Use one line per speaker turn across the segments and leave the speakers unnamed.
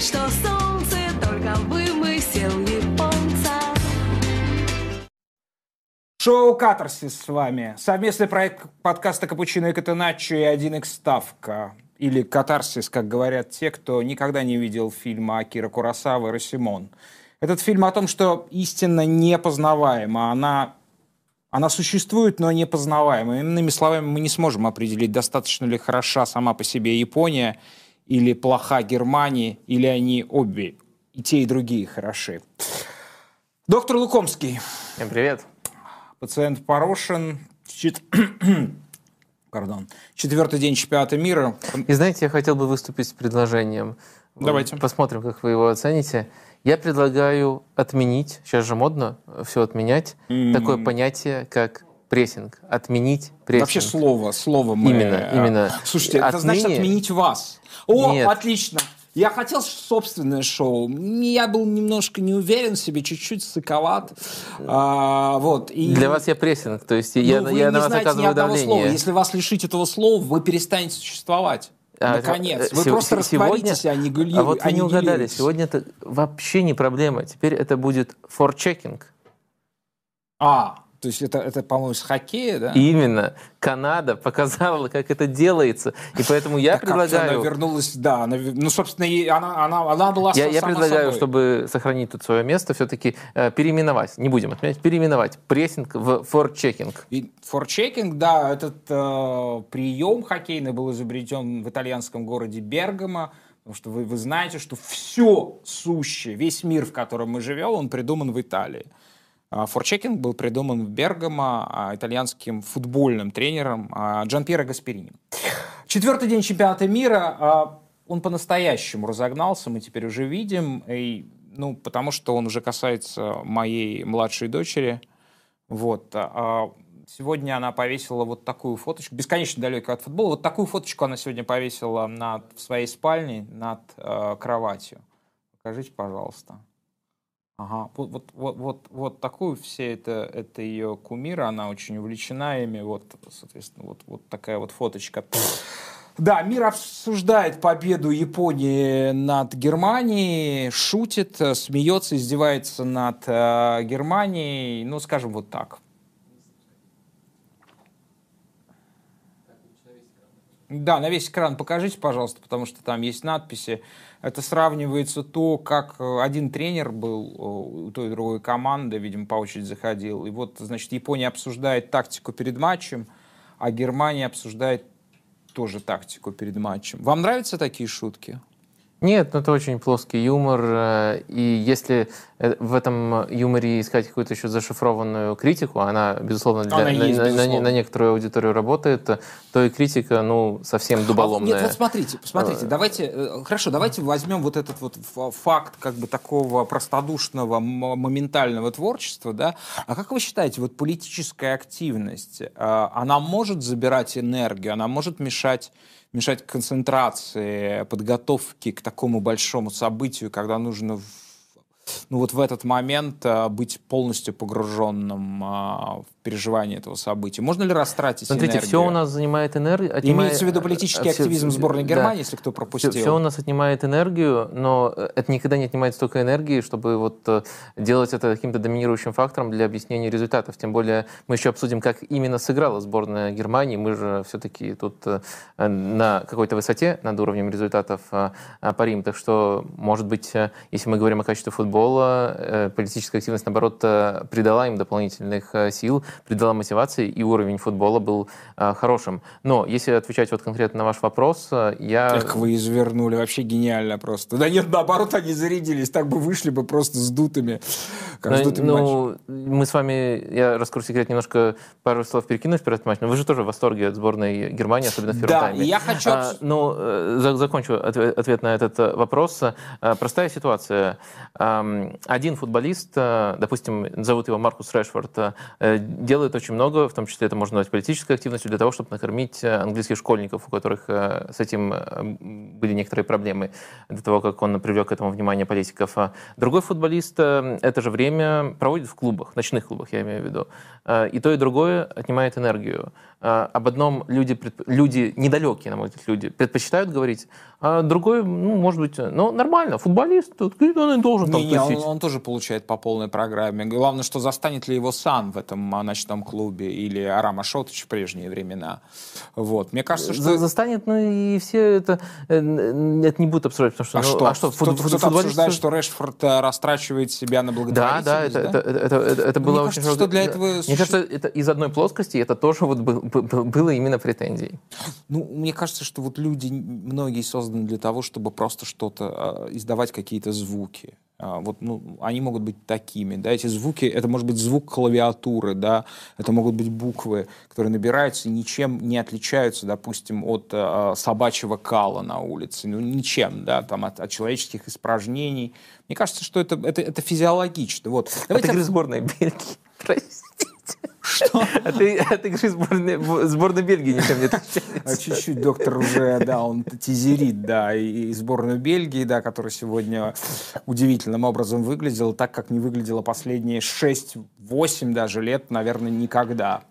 Что солнце только вымысел японца.
Шоу «Катарсис» с вами. Совместный проект подкаста «Капучино и Катеначо» и «1х Ставка». Или «Катарсис», как говорят те, кто никогда не видел фильма Акира Курасавы «Росимон». Этот фильм о том, что истина непознаваема, она, она существует, но непознаваема. Иными словами, мы не сможем определить, достаточно ли хороша сама по себе Япония или плоха Германия, или они обе, и те, и другие хороши. Доктор Лукомский.
Всем привет.
Пациент Порошин. Чет- Пардон. Четвертый день чемпионата мира.
И знаете, я хотел бы выступить с предложением.
Давайте.
Посмотрим, как вы его оцените. Я предлагаю отменить, сейчас же модно все отменять,
М.
такое понятие, как прессинг. Отменить прессинг.
Вообще слово, слово мы...
Именно,
э,
именно.
Слушайте, это значит
Отныне-
отменить вас. О,
Нет.
отлично. Я хотел собственное шоу. Я был немножко не уверен в себе, чуть-чуть сыковат. А, вот. И...
Для вас я прессинг, то есть я,
Ну, вы
я
не
на вас
знаете ни
оказываю
одного
давление.
слова. Если вас лишить этого слова, вы перестанете существовать.
А,
Наконец.
это-
Вы
се-
просто
се- сегодня-
растворитесь, а не гули-
А вот вы не угадали,
аннигилируетесь.
сегодня это вообще не проблема. Теперь это будет for-checking.
А, то есть это, это по-моему, с хоккея, да?
Именно. Канада показала, как это делается. И поэтому я
Так она
предлагаю...
вернулась, да, она, ну, собственно, она, она, она была
Я, я предлагаю,
собой.
чтобы сохранить тут свое место, все-таки э, переименовать, не будем отменять, переименовать прессинг в for-checking.
И форчекинг, да, этот э, прием хоккейный был изобретен в итальянском городе Бергамо, потому что вы, вы знаете, что все сущее, весь мир, в котором мы живем, он придуман в Италии. А Форчекинг был придуман в Бергамо а, итальянским футбольным тренером а, Джан-Пьеро Гасперини. Четвертый день чемпионата мира, он по-настоящему разогнался, мы теперь уже видим, и, ну, потому что он уже касается моей младшей дочери. Вот. Сегодня она повесила вот такую фоточку, бесконечно далекую от футбола. Вот такую фоточку она сегодня повесила над, в своей спальне над э, кроватью. Покажите, пожалуйста. Ага, вот, вот, вот, вот, вот такую все это, это ее кумира, она очень увлечена ими, вот, соответственно, вот, вот такая вот фоточка. Да, мир обсуждает победу Японии над Германией, шутит, смеется, издевается над э, Германией, ну, скажем вот так. Да, на весь экран покажите, пожалуйста, потому что там есть надписи. Это сравнивается то, как э, один тренер был э, у той и другой команды, видимо, по очереди заходил. И вот, значит, Япония обсуждает тактику перед матчем, а Германия обсуждает тоже тактику перед матчем. Вам нравятся такие шутки?
Нет, ну это очень плоский юмор, э, и если в этом юморе искать какую-то еще зашифрованную критику, она, безусловно, для-
Она
на,
есть,
на- на-
безусловно.
на некоторую аудиторию работает, э, то и критика, ну, совсем дуболомная.
А, нет, вот смотрите, посмотрите,
Э,
давайте, э, хорошо, давайте возьмем вот этот вот факт как бы такого простодушного моментального творчества, да. А как вы считаете, вот политическая активность, э, она может забирать энергию, она может мешать мешать концентрации, подготовке к такому большому событию, когда нужно ну вот в этот момент а, быть полностью погруженным а, в переживание этого события. Можно ли растратить
Смотрите,
энергию?
все у нас занимает энергию.
Имеется в виду политический
э,
активизм сборной
да.
Германии, если кто пропустил.
Все, у нас отнимает энергию, но э, это никогда не отнимает столько энергии, чтобы вот э, делать это каким-то доминирующим фактором для объяснения результатов. Тем более мы еще обсудим, как именно сыграла сборная Германии. Мы же все-таки тут э, на какой-то высоте над уровнем результатов э, э, парим. Так что, может быть, э, если мы говорим о качестве футбола, э, политическая активность, наоборот, э, придала им дополнительных э, сил, придала мотивации, и уровень футбола был э, хорошим. Но если отвечать вот конкретно на ваш вопрос, э, я...
Как вы извернули, вообще гениально просто. Да нет, наоборот, они зарядились, так бы вышли бы просто сдутыми. Как
Ну,
сдутыми матчем.
ну, мы с вами, я раскрою секрет, немножко пару слов перекинусь перед матчем. Но вы же тоже в восторге от сборной Германии, особенно в первом
Да,
тайме.
я хочу...
А, ну, э, за- закончу отве- ответ на этот э, вопрос. Э, Простая ситуация. Ам, Один футболист, э, допустим, зовут его Маркус Решфорд, э, делает очень много, в том числе это можно назвать политической активностью, для того, чтобы накормить э, английских школьников, у которых э, с этим э, были некоторые проблемы, до того, как он привлек к этому внимание политиков. А Другой футболист это же время проводит в клубах, ночных клубах, я имею в виду. И то, и другое отнимает энергию. Э, об одном люди, предп- люди недалекие, на мой взгляд, люди предпочитают говорить, а другой, ну, может быть, ну, нормально, футболист, тут, он и должен там
Не, не, он, он тоже получает по полной программе. Главное, что застанет ли его Сан в этом а, ночном клубе или Арама Шотыч в прежние времена. Вот. Мне кажется, что...
За- Застанет, ну и все это, э, это не будет обсуждать, потому что,
А
ну,
что?
а что фут-
Кто-то,
фут-
кто-то
футболисты-
обсуждает, что Решфорд э, растрачивает себя на
Да,
благотворительность.
да, это, это, это, это, это- это было
Мне
очень
кажется, что для этого
Мне кажется, это из одной плоскости, это тоже вот был- было именно претензией.
Ну, мне кажется, что вот люди, многие созданы для того, чтобы просто что-то, а, издавать какие-то звуки. А, Вот, ну, они могут быть такими, да, эти звуки, это может быть звук клавиатуры, да, это могут быть буквы, которые набираются и ничем не отличаются, допустим, от а, собачьего кала на улице, ну, ничем, да, там, от, от человеческих испражнений. Мне кажется, что это, это, это физиологично, вот.
От
Давайте
игры сборной Бельгии. Простите. Что? От, и- от игры сборной, в- сборной Бельгии ничем не
А
отличается.
Чуть-чуть доктор уже, да, он тизерит, да, и, и сборную Бельгии, да, которая сегодня удивительным образом выглядела, так как не выглядела последние 6-8 даже лет, наверное, никогда.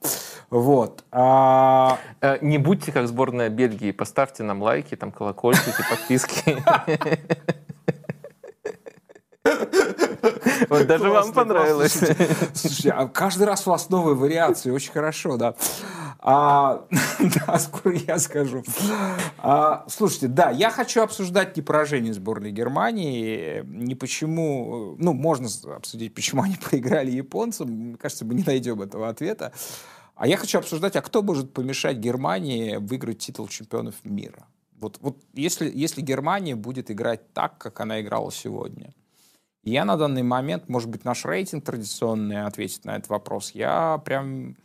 Вот. А,
Э, Не будьте как сборная Бельгии, поставьте нам лайки, там колокольчики, подписки. Вот даже вам понравилось.
слушайте, а каждый раз у вас новые вариации, очень хорошо, да. А, да, скоро я скажу. А, слушайте, да, я хочу обсуждать не поражение сборной Германии, не почему, ну, можно обсудить, почему они проиграли японцам, мне кажется, мы не найдем этого ответа. А я хочу обсуждать, а кто может помешать Германии выиграть титул чемпионов мира? Вот, вот если, если Германия будет играть так, как она играла сегодня, я на данный момент, может быть, наш рейтинг традиционный ответит на этот вопрос. Я прям...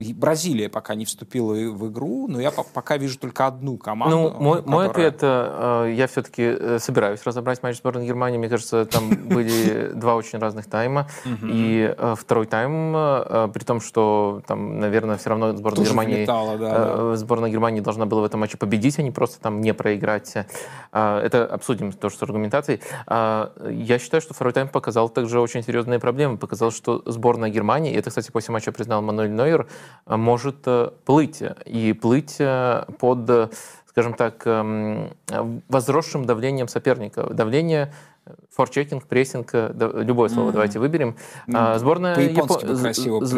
и Бразилия пока не вступила в игру, но я по- пока вижу только одну команду.
Ну, мой, мой
которая-
ответ, э, я все-таки собираюсь разобрать матч сборной Германии. Мне кажется, там были два очень разных тайма. И э, второй тайм, э, при том, что там, наверное, все равно сборная Германии... э, Сборная Германии должна была в этом матче победить, а не просто там не проиграть. Это обсудим тоже с аргументацией. Я считаю, что второй тайм показал также очень серьезные проблемы. Показал, что сборная Германии, и это, кстати, после матча признал Мануэль Нойер, может э, плыть. И плыть э, под, э, скажем так, эм, возросшим давлением соперника. Давление форчекинг, прессинг, э, да, любое слово давайте выберем. А, Сборная, Япо-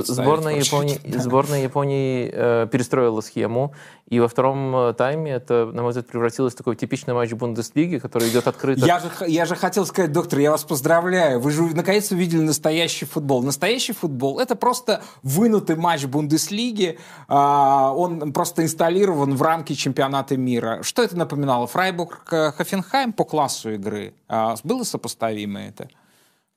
сборная Японии, сборная Японии э, перестроила схему, и во втором э, тайме это, на мой взгляд, превратилось в такой типичный матч Бундеслиги, который идет открыто.
Я же, я же хотел сказать, доктор, я вас поздравляю. Вы же наконец увидели настоящий футбол. Настоящий футбол — это просто вынутый матч Бундеслиги. А, он просто инсталлирован в рамки чемпионата мира. Что это напоминало? Фрайбург э, по классу игры. А, было сопоставимо это?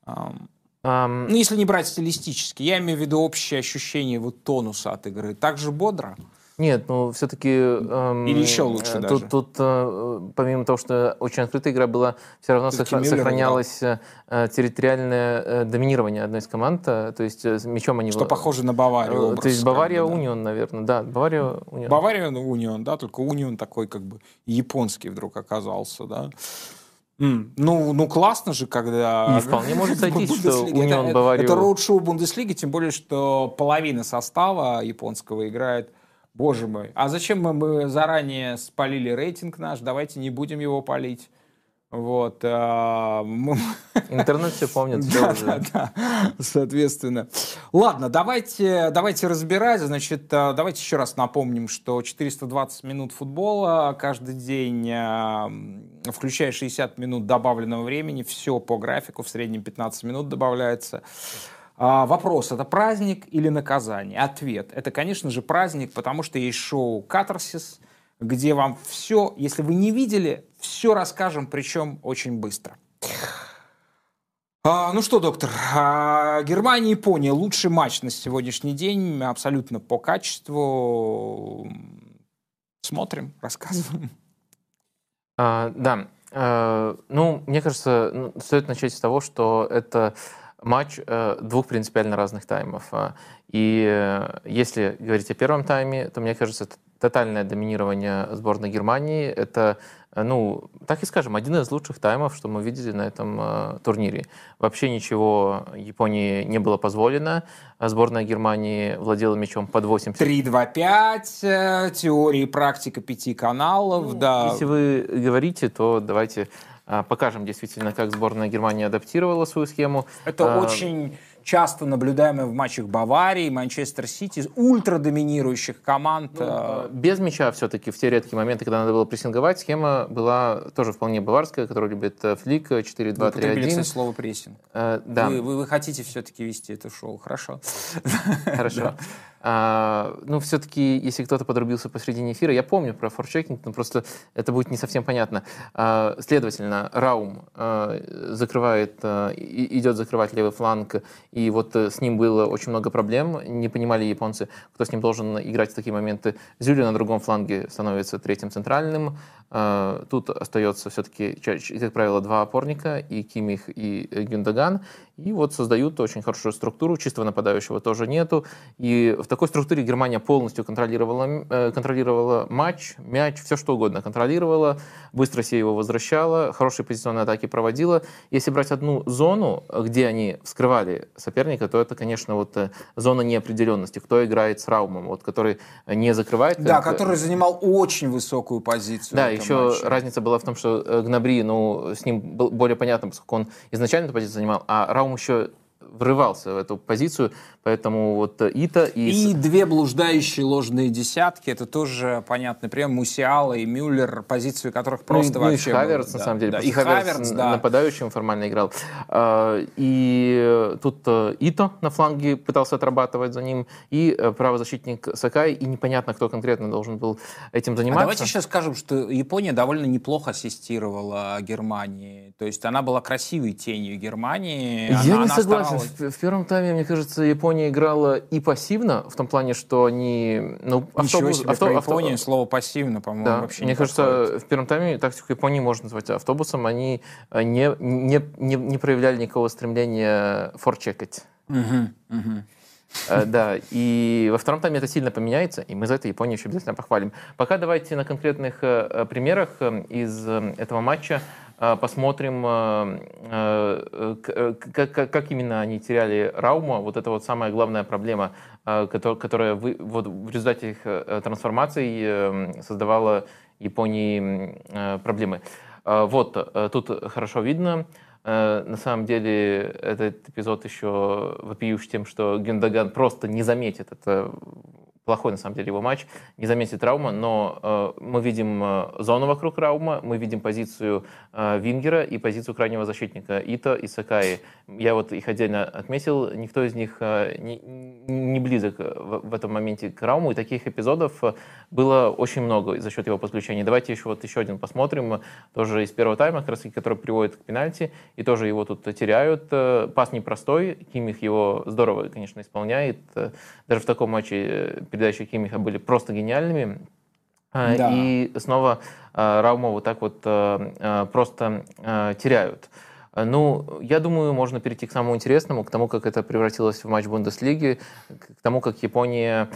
Ам,
Ам,
Ну, если не брать стилистически. Я имею в виду общее ощущение вот тонуса от игры. Так же бодро?
Нет, ну все-таки...
Или еще лучше
тут,
даже.
Тут, э, помимо того, что очень открытая игра была, все равно
Мюллер
сохранялось э, э, территориальное э, доминирование одной из команд. э, То есть э, мячом они...
Что похоже на Баварию.
Э,
образ,
То есть
как бы,
Бавария
да.
Наверное. Да, Бавария Унион.
Бавария, ну, Унион, да, только Унион такой как бы японский вдруг оказался, да. М, Ну, ну классно же, когда...
И вполне может сойтись, что. Унион
это,
Баварию-
Это роуд-шоу Бундеслиги, тем более, что половина состава японского играет. Боже мой. А зачем мы, мы заранее спалили рейтинг наш? Давайте не будем его палить. Вот. а, мы-
Интернет все помнит, все
да,
уже.
да, да. Соответственно. Ладно, давайте, давайте разбирать. Значит, э, давайте еще раз напомним, что 420 минут футбола каждый день, э, включая 60 минут добавленного времени, все по графику, в среднем 15 минут добавляется. А, Вопрос, это праздник или наказание? Ответ, это, конечно же, праздник, потому что есть шоу «Катарсис», где вам все, если вы не видели, все расскажем, причем очень быстро. А, ну что, доктор, а, Германия и Япония лучший матч на сегодняшний день, абсолютно по качеству. Смотрим, рассказываем.
А, да. Э, ну, мне кажется, ну, стоит начать с того, что это матч э, двух принципиально разных таймов. А, И э, если говорить о первом тайме, то мне кажется, это тотальное доминирование сборной Германии. Это, э, ну, так и скажем, один из лучших таймов, что мы видели на этом э, турнире. Вообще ничего Японии не было позволено. Сборная Германии владела мячом под 80.
3-2-5, э, теория и практика пяти каналов,
Ну,
да.
Если вы говорите, то давайте а, покажем действительно, как сборная Германии адаптировала свою схему.
Это
А,
очень часто наблюдаемое в матчах Баварии, Манчестер Сити, ультрадоминирующих команд. э,
Без мяча все-таки в те редкие моменты, когда надо было прессинговать, схема была тоже вполне баварская, которую любит э, Флик,
вы употребили,
4-2-3-1.
кстати, слово прессинг.
Э, Да,
Вы, вы- вы хотите все-таки вести это шоу, хорошо.
Хорошо. А, ну, все-таки, если кто-то подрубился посредине эфира, я помню про форчекинг, но просто это будет не совсем понятно. А, следовательно, Раум а, закрывает, а, идет закрывать левый фланг, и вот э, с ним было очень много проблем. Не понимали японцы, кто с ним должен играть в такие моменты. Зюли на другом фланге становится третьим центральным. А, тут остается все-таки, как правило, два опорника, и Кимих, и э, Гюндаган. И вот создают очень хорошую структуру, чистого нападающего тоже нету. И в такой структуре Германия полностью контролировала, э, контролировала матч, мяч, все что угодно контролировала, быстро себе его возвращала, хорошие позиционные атаки проводила. Если брать одну зону, где они вскрывали соперника, то это, конечно, вот э, зона неопределенности. Кто играет с Раумом, вот, который не закрывает.
Да,
э,
который занимал очень высокую позицию.
да, еще
матче.
разница была в том, что Гнабри, ну, с ним был более понятно, поскольку он изначально эту позицию занимал, а Раум еще врывался в эту позицию, поэтому вот Ита и...
И две блуждающие ложные десятки, это тоже понятный пример. Мусиала и Мюллер, позицию которых просто
ну,
вообще...
ну, и Хаверц,
было,
на
да,
самом деле.
да. И Хаверц,
н-
да.
нападающим формально играл. А, И тут э, Ито на фланге пытался отрабатывать за ним, и э, правозащитник Сакай, и непонятно, кто конкретно должен был этим
А
заниматься.
давайте сейчас скажем, что Япония довольно неплохо ассистировала Германии. То есть она была красивой тенью Германии.
Я
Она-
не
она
согласен. В, в первом тайме, мне кажется, Япония играла и пассивно, в том плане, что они... Ну,
Ничего
автобус-
себе,
авто-
про
авто-
Японию слово пассивно, по-моему,
Да,
вообще
мне
не
кажется,
подходит.
в первом тайме тактику Японии можно назвать автобусом. Они э, не, не, не, не проявляли никакого стремления форчекать.
Мгм.
Э, Да, и во втором тайме это сильно поменяется, и мы за это Японию еще обязательно похвалим. Пока давайте на конкретных э, примерах из этого матча посмотрим, э, э, к- э, как, именно они теряли Раума. Вот это вот самая главная проблема, кото- которая вот в результате их э, трансформаций э, создавала Японии э, проблемы. Вот, тут хорошо видно. Э, На самом деле этот эпизод еще вопиющий тем, что Гюндаган просто не заметит. Это плохой, на самом деле, его матч. Не заметит Раума, но э, мы видим э, зону вокруг Раума, мы видим позицию э, Вингера и позицию крайнего защитника Ито и Сакаи. Я вот их отдельно отметил. Никто из них э, не, не близок в, в этом моменте к Рауму, и таких эпизодов э, было очень много за счет его подключения. Давайте еще вот еще один посмотрим, тоже из первого тайма, как раз, который приводит к пенальти, и тоже его тут теряют. Э, Пас непростой, Кимих его здорово, конечно, исполняет. Э, Даже в таком матче э, передачи Кимиха были просто гениальными. А,
Да.
И снова э, Раума вот так вот э, э, просто э, теряют. Э, Ну, я думаю, можно перейти к самому интересному, к тому, как это превратилось в матч Бундеслиги, к тому, как Япония э,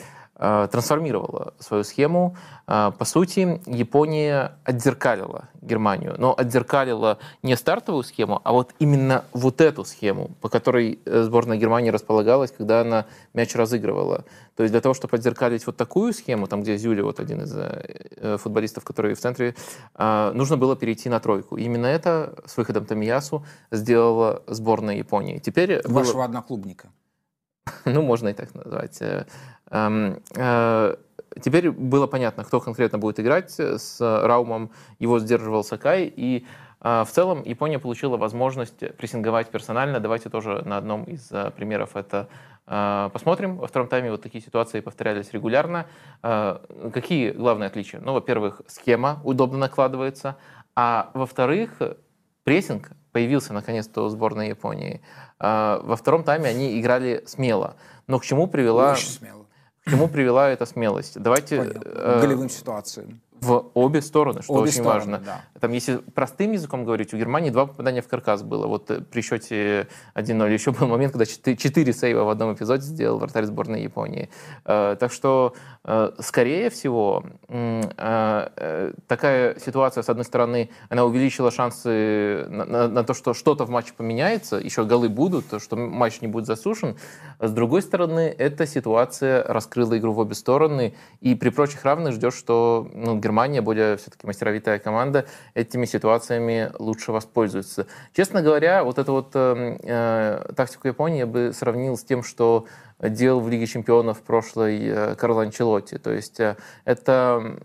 трансформировала свою схему. Э, По сути, Япония отзеркалила Германию, но отзеркалила не стартовую схему, а вот именно вот эту схему, по которой э, сборная Германии располагалась, когда она мяч разыгрывала. То есть для того, чтобы отзеркалить вот такую схему, там, где Зюли, вот один из э, э, футболистов, который в центре, э, нужно было перейти на тройку. Именно это с выходом Томиясу сделала сборная Японии. Теперь было-
Вашего одноклубника.
ну, можно и так назвать. Э, эм, э, Теперь было понятно, кто конкретно будет играть с Раумом. Его сдерживал Сакай. И э, в целом Япония получила возможность прессинговать персонально. Давайте тоже на одном из э, примеров это э, посмотрим. Во втором тайме вот такие ситуации повторялись регулярно. Э, Какие главные отличия? Ну, во-первых, схема удобно накладывается. А во-вторых, прессинг появился наконец-то у сборной Японии. А, Во втором тайме они играли смело. Но к чему привела,
Очень смело.
к чему привела эта смелость? Давайте...
Понятно.
э,
Голевым ситуациям.
В обе стороны, что
Обе
очень
стороны,
важно.
да.
Там, если простым языком говорить, у Германии два попадания в каркас было. Вот э, при счете 1-0. Еще был момент, когда 4, 4 сейва в одном эпизоде сделал вратарь сборной Японии. Э, так что, э, скорее всего, такая ситуация, с одной стороны, она увеличила шансы на, на- на то, что что-то в матче поменяется, еще голы будут, что матч не будет засушен. С другой стороны, эта ситуация раскрыла игру в обе стороны, и при прочих равных ждешь, что ну, Германия, более все-таки мастеровитая команда, этими ситуациями лучше воспользуется. Честно говоря, вот эту вот э, э, тактику Японии я бы сравнил с тем, что делал в Лиге чемпионов прошлой э, Карло Анчелотти. То есть э, это,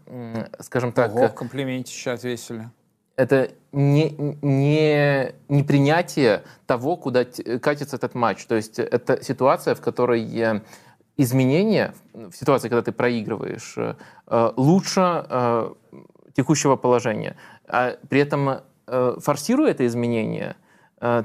скажем так,
Ого, комплименте сейчас отвесили.
это не, не, не принятие того, куда катится этот матч. То есть это ситуация, в которой э, изменения, в ситуации, когда ты проигрываешь, э, лучше э, текущего положения. А при этом, э, форсируя это изменение,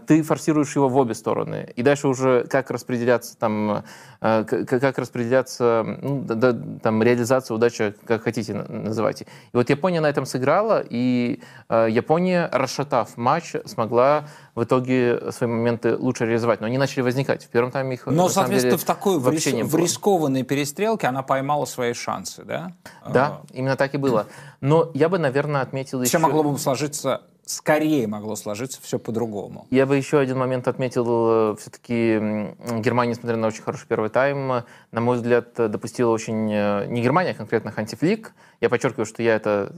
ты форсируешь его в обе стороны. И дальше уже как распределяться там, э, как распределяться, ну, да- там, реализация удачи, как хотите на- называйте. И вот Япония на этом сыграла, и э, Япония, расшатав матч, смогла в итоге свои моменты лучше реализовать. Но они начали возникать. В первом тайме их,
Но, соответственно,
деле,
в такой в, рис-
не
в рискованной перестрелке она поймала свои шансы, да?
Да, именно так и было. Но я бы, наверное, отметил
Все
еще...
могло бы сложиться, скорее могло сложиться все по-другому.
Я бы еще один момент отметил. Все-таки Германия, несмотря на очень хороший первый тайм, э, на мой взгляд, э, допустила очень... э, Не Германия, а конкретно Хантифлик. Я подчеркиваю, что я это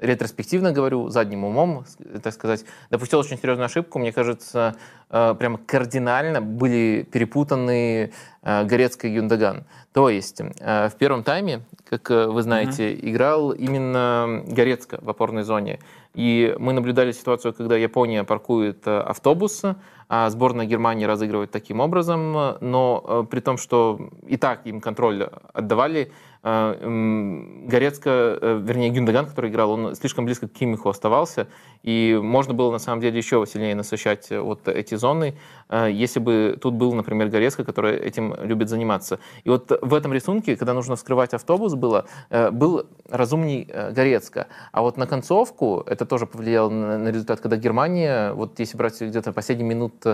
ретроспективно говорю, задним умом, с- так сказать. Допустил очень серьезную ошибку. Мне кажется, э, прямо кардинально были перепутаны э, Горецко и Юндаган. То есть э, в первом тайме, как э, вы знаете, играл именно Горецко в опорной зоне. И мы наблюдали ситуацию, когда Япония паркует э, автобус, а сборная Германии разыгрывает таким образом, но э, при том, что и так им контроль отдавали, Горецко, э, вернее Гюндаган, который играл, он слишком близко к Кимиху оставался, и можно было на самом деле еще сильнее насыщать э, вот эти зоны, э, если бы тут был, например, Горецко, который этим любит заниматься. И вот в этом рисунке, когда нужно вскрывать автобус было, э, был разумней Горецко. А вот на концовку это тоже повлияло на, результат, когда Германия, вот если брать где-то последние минут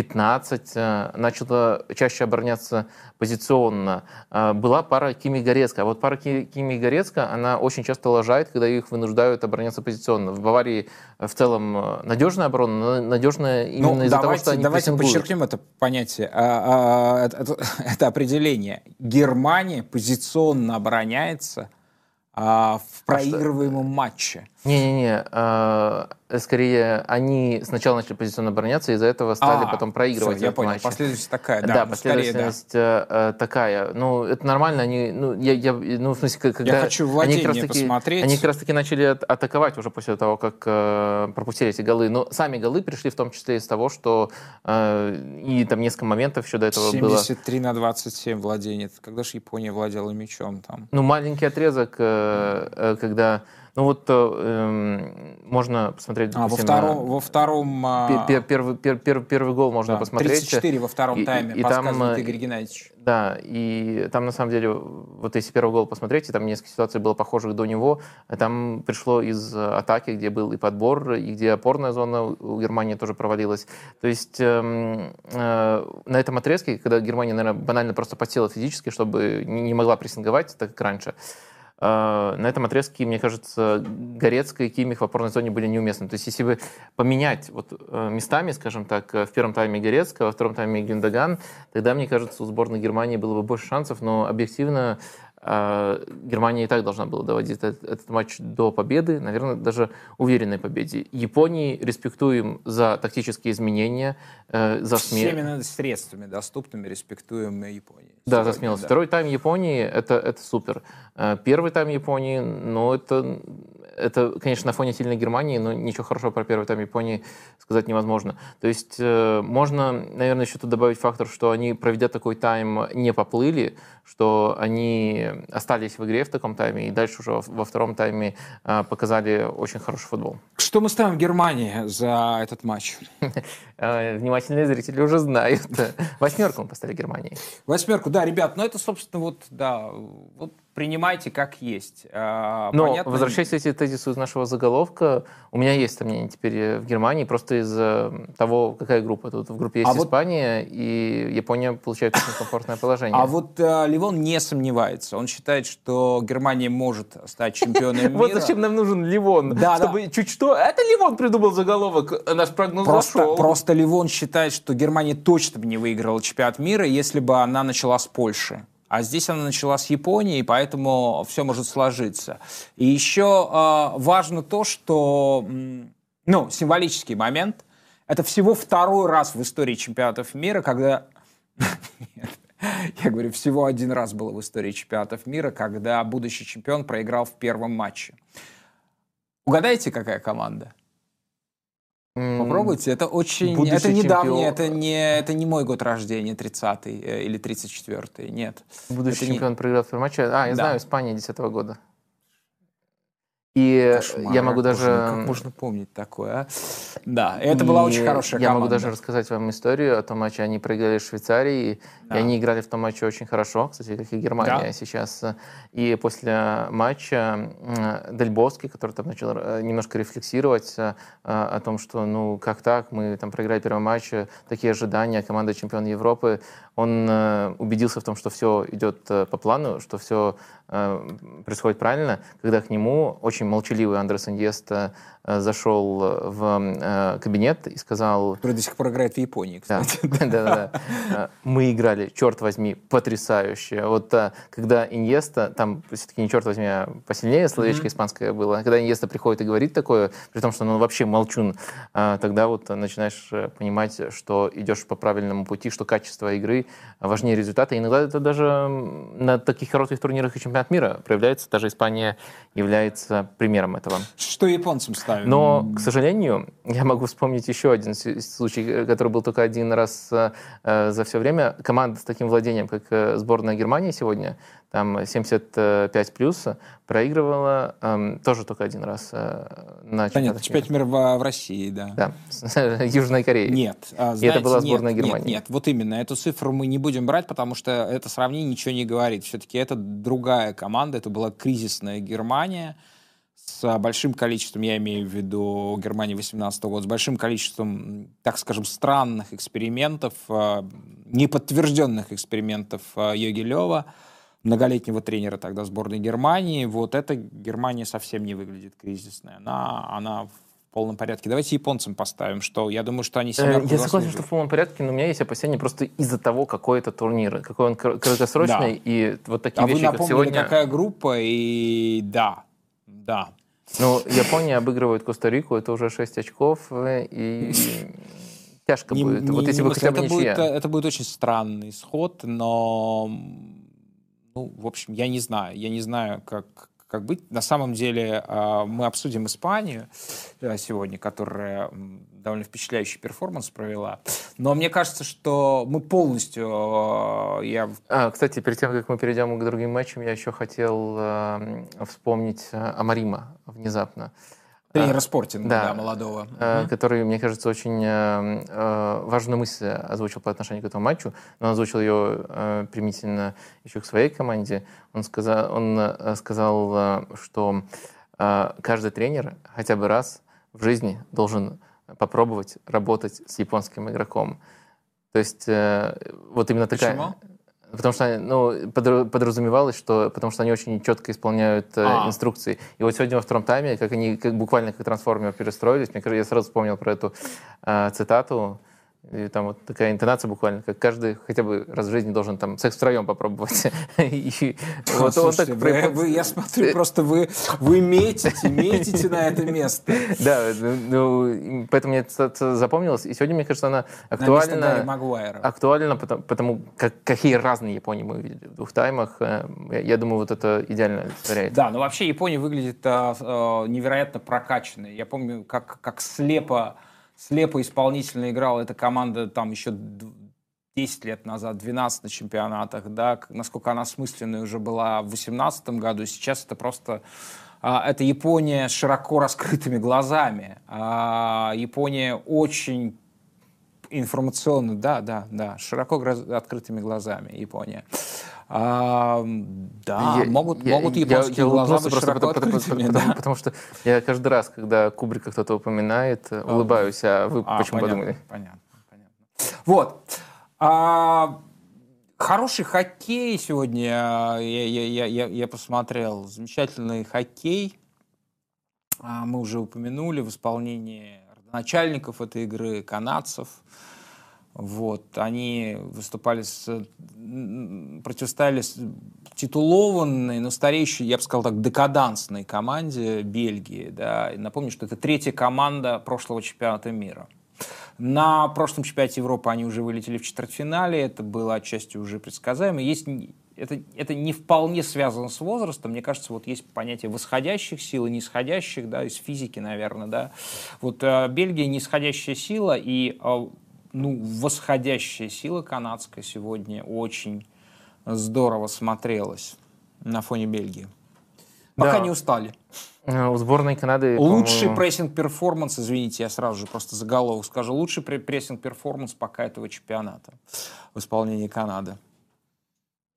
15, э, начала чаще обороняться позиционно. Э, Была пара Кими Горецко. А вот пара Ки- Кими Горецко, она очень часто лажает, когда их вынуждают обороняться позиционно. В Баварии э, в целом э, надежная оборона, но надежная именно
Ну,
из-за того, что они
давайте
прессингуют.
подчеркнем это понятие, а, а, это, это- это определение. Германия позиционно обороняется а, в проигрываемом матче.
Не-не-не, э, скорее они сначала начали позиционно обороняться, из-за этого стали
А,
потом проигрывать
всё, я понял.
матч.
Последовательность такая, да.
Да,
ну, скорее, да.
последовательность э, э, такая. Ну, это нормально. Они, ну, я, я, ну, в смысле, когда
хочу
они как раз таки,
посмотреть.
они как раз таки начали атаковать уже после того, как э, пропустили эти голы. Но сами голы пришли в том числе из того, что э, и там несколько моментов еще до этого было.
73 на 27 владение. Когда же Япония владела мячом там?
Ну, маленький отрезок, э, когда... Ну, вот э, эм, можно посмотреть...
А, во втором,
на-
во втором а,
пе- пе- Первый, пер- пер- первый гол можно
да,
посмотреть.
34 во втором
И- и-
тайме,
и там,
подсказывает
э,
Игорь Геннадьевич.
Да, и там на самом деле, вот если первый гол посмотреть, и там несколько ситуаций было похожих до него, там пришло из э, атаки, где был и подбор, и где опорная зона у Германии тоже провалилась. То есть эм, э, на этом отрезке, когда Германия, наверное, банально просто подсела физически, чтобы не могла прессинговать, так как раньше, э, на этом отрезке, мне кажется, Горецко и Кимих в опорной зоне были неуместны. То есть если бы поменять вот э, местами, скажем так, э, в первом тайме Горецко, во втором тайме Гюндаган, тогда, мне кажется, у сборной Германии было бы больше шансов, но объективно Германия и так должна была доводить этот, этот матч до победы, наверное, даже уверенной победе. Японии респектуем за тактические изменения, э, за смерть.
Всеми средствами доступными респектуем Японии.
Да, за смелость.
да.
Второй тайм Японии это, это супер. Э, Первый тайм Японии, ну, это, это, конечно, на фоне сильной Германии, но ничего хорошего про первый тайм Японии сказать невозможно. То есть э, можно, наверное, еще тут добавить фактор, что они, проведя такой тайм, не поплыли, что они остались в игре в таком тайме, и дальше уже во- втором тайме э, показали очень хороший футбол.
Что мы ставим Германии за этот матч?
Э, Внимательные зрители уже знают. Восьмерку мы поставили Германии.
Восьмерку, да, ребят, ну это, собственно, вот, да, вот принимайте как есть. А,
Но,
понятно-
возвращаясь к эти тезису из нашего заголовка, у меня есть сомнения теперь э, в Германии, просто из-за того, какая группа. Тут в группе есть
А вот-
Испания, и Япония получает очень комфортное положение.
А вот э, Ливон не сомневается. Он считает, что Германия может стать чемпионом мира.
Вот зачем нам нужен Ливон.
Да,
чтобы чуть что... Это Ливон придумал заголовок, а наш прогноз
Просто, просто Ливон считает, что Германия точно бы не выиграла чемпионат мира, если бы она начала с Польши. А здесь она начала с Японии, поэтому все может сложиться. И еще э, важно то, что, ну, символический момент. Это всего второй раз в истории чемпионатов мира, когда... Нет. Я говорю, всего один раз было в истории чемпионатов мира, когда будущий чемпион проиграл в первом матче. Угадайте, какая команда? Попробуйте, это очень...
Будущий
это недавний,
чемпион.
это не, это не мой год рождения, 30-й э, или 34-й, нет.
Будущий
это не-
чемпион проиграл в первом матче. А, я
Да.
знаю, Испания 10 года. И
Кошмар,
я могу
боже
даже...
Как можно помнить такое, а? Да, это была
И
очень хорошая
Я
команда.
могу даже рассказать вам историю о том матче. Они проиграли Швейцарии,
Да.
и они играли в том матче очень хорошо, кстати, как и Германия
Да.
сейчас. И после матча м, Дель Боске, который там начал э, немножко рефлексировать э, о том, что, ну, как так, мы там проиграли первый матч, э, такие ожидания, команда чемпион Европы, он э, убедился в том, что все идет э, по плану, что все э, происходит правильно, когда к нему очень молчаливый Андрес Иньеста зашел в э, кабинет и сказал,
Который до сих пор играет в Японии, кстати.
да, да, да. Мы играли, черт возьми, потрясающе. Вот когда Иньеста, там все-таки не черт возьми, а посильнее словечко испанское было, когда Иньеста приходит и говорит такое, при том, что он вообще молчун, тогда вот начинаешь э, понимать, что идешь по правильному пути, что качество игры важнее результата. Иногда это даже на таких коротких турнирах и чемпионат мира проявляется. Даже Испания является примером этого.
Что японцам ставим?
Но, к сожалению, я могу вспомнить еще один случай, э, который был только один раз э, э, за все время. Команда с таким владением, как сборная Германии сегодня, там 75 плюс, проигрывала эм, тоже только один раз э, на
Да нет,
чемпионатах
чемпионат
мира.
в, в России, да.
Да, Южной Кореей.
Нет. а,
И это
знаете,
была
нет,
сборная
нет,
Германии.
Нет, вот именно. Эту цифру мы не будем брать, потому что это сравнение ничего не говорит. Все-таки это другая команда. Это была кризисная Германия с а, большим количеством, я имею в виду Германию 18 года, с большим количеством, так скажем, странных экспериментов, а, неподтвержденных экспериментов а, Йоги Лева, многолетнего тренера тогда сборной Германии. Вот эта Германия совсем не выглядит кризисной. Она, она в полном порядке. Давайте японцам поставим, что я думаю, что они
Э,
семерку
Я согласен, что в полном порядке, но у меня есть опасения просто из-за того, какой это турнир, какой он кр- краткосрочный, и вот такие
А вы
вещи, как
напомнили,
сегодня...
какая группа, и да, да.
Ну, Япония обыгрывает Коста-Рику, это уже 6 очков, э, и тяжко
Не-
будет.
не-
вот если бы хотя бы
это будет,
ничья.
это будет очень странный исход, но, ну, в общем, я не знаю, я не знаю, как, как быть. На самом деле э, мы обсудим Испанию э, сегодня, которая довольно впечатляющий перформанс провела. Но мне кажется, что мы полностью, э, я
А, кстати, перед тем, как мы перейдем к другим матчам, я еще хотел э, вспомнить Амарима внезапно.
Тренера
А,
спортинга,
да.
да, молодого.
э,
Мгм.
который, мне кажется, очень э, э, важную мысль озвучил по отношению к этому матчу, но он озвучил ее э, примитивно еще к своей команде. Он сказал, он, э, сказал э, что э, каждый тренер хотя бы раз в жизни должен попробовать работать с японским игроком. То есть э, вот именно такая...
Почему?
Потому что ну, подра- подразумевалось, что потому что они очень четко исполняют э,
А.
инструкции. И вот сегодня во втором тайме, как они как, буквально как трансформер перестроились, мне кажется, я сразу вспомнил про эту э, цитату. И там вот такая интонация буквально, как каждый хотя бы раз в жизни должен там секс втроем попробовать. И вот он так
я смотрю, просто вы, вы метите, метите на это место.
Да, ну, и поэтому мне это запомнилось. И сегодня, мне кажется, она актуальна. Актуально, потому, потому как, какие разные Японии мы увидели в двух таймах. Э, Я, думаю, вот это идеально олицетворяет.
Да, но вообще Япония выглядит а, а, невероятно прокачанной. Я помню, как слепо, слепо исполнительно играла эта команда там еще д- 10 лет назад, 12 на чемпионатах, да, насколько она осмысленной уже была в 2018 году. Сейчас это просто а, это Япония с широко раскрытыми глазами. А, Япония очень информационно, да, да, да, широко открытыми глазами Япония. А, да,
Я-
могут,
я-
могут
я-
японские
я
глаза
улыбнулся
быть
просто потому, потому- потому-
да.
потому что я каждый раз, когда Кубрика кто-то упоминает, э, улыбаюсь, а вы
А,
почему
понятно,
подумали?
Понятно, понятно. Вот. А, хороший хоккей сегодня. Я, я, я, я, я посмотрел. Замечательный хоккей. А, мы уже упомянули в исполнении родоначальников этой игры, канадцев. Вот, они выступали с, противостояли с титулованной, но старейшей, я бы сказал так, декадансной команде Бельгии. Да. И напомню, что это третья команда прошлого чемпионата мира. На прошлом чемпионате Европы они уже вылетели в четвертьфинале, это было отчасти уже предсказаемо. Есть, это, это не вполне связано с возрастом, мне кажется, вот есть понятие восходящих сил и нисходящих, да, из физики, наверное, да. Вот э, Бельгия нисходящая сила и э, ну, восходящая сила канадская сегодня очень здорово смотрелась на фоне Бельгии. Пока
Да.
не устали.
Э, У сборной Канады,
Лучший прессинг-перформанс, извините, я сразу же просто заголовок скажу, лучший пре- прессинг-перформанс пока этого чемпионата в исполнении Канады.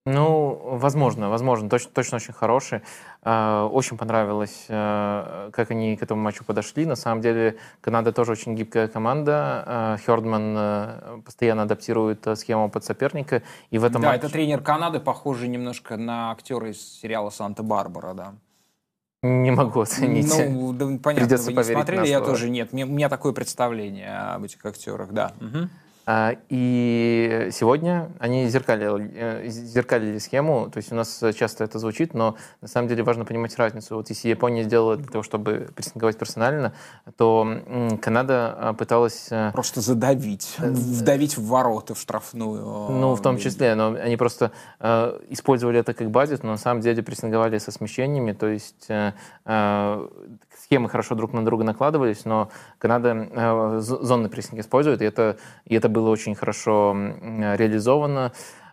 Ну, возможно, возможно, точно, точно очень хороший. Э, Очень понравилось, э, как они к этому матчу подошли. На самом деле, Канада тоже очень гибкая команда. Э, Хёрдман э, постоянно адаптирует схему под соперника. И в этом
да,
матче...
это тренер Канады, похожий немножко на актера из сериала «Санта-Барбара», да.
Не могу оценить.
Ну, да, понятно,
Придется
вы не смотрели, я тоже нет. У меня такое представление об этих актерах, да. Мгм.
А, И сегодня они зеркалили, э, зеркалили схему, то есть у нас часто это звучит, но на самом деле важно понимать разницу. Вот если Япония сделала для того, чтобы прессинговать персонально, то Канада а, пыталась э,
Просто задавить, вдавить в ворота, в штрафную.
Ну, в том
э,
числе, но они просто э, использовали это как базис, но на самом деле прессинговали со смещениями, то есть э, э, схемы хорошо друг на друга накладывались, но Канада э, зонный прессинг использует, и это, и это было очень хорошо реализовано.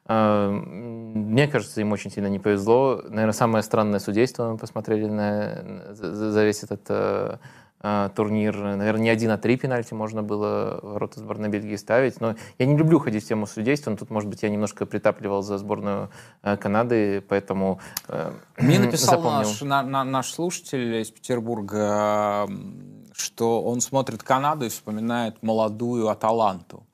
Э, Мне кажется, им очень сильно не повезло. Наверное, самое странное судейство мы посмотрели на, за, весь этот э, турнир. Наверное, не один, а три пенальти можно было в ворота сборной Бельгии ставить. Но я не люблю ходить в тему судейства, но тут, может быть, я немножко притапливал за сборную э, Канады, поэтому э,
Мне написал наш, на- на- наш слушатель из Петербурга, что он смотрит Канаду и вспоминает молодую Аталанту.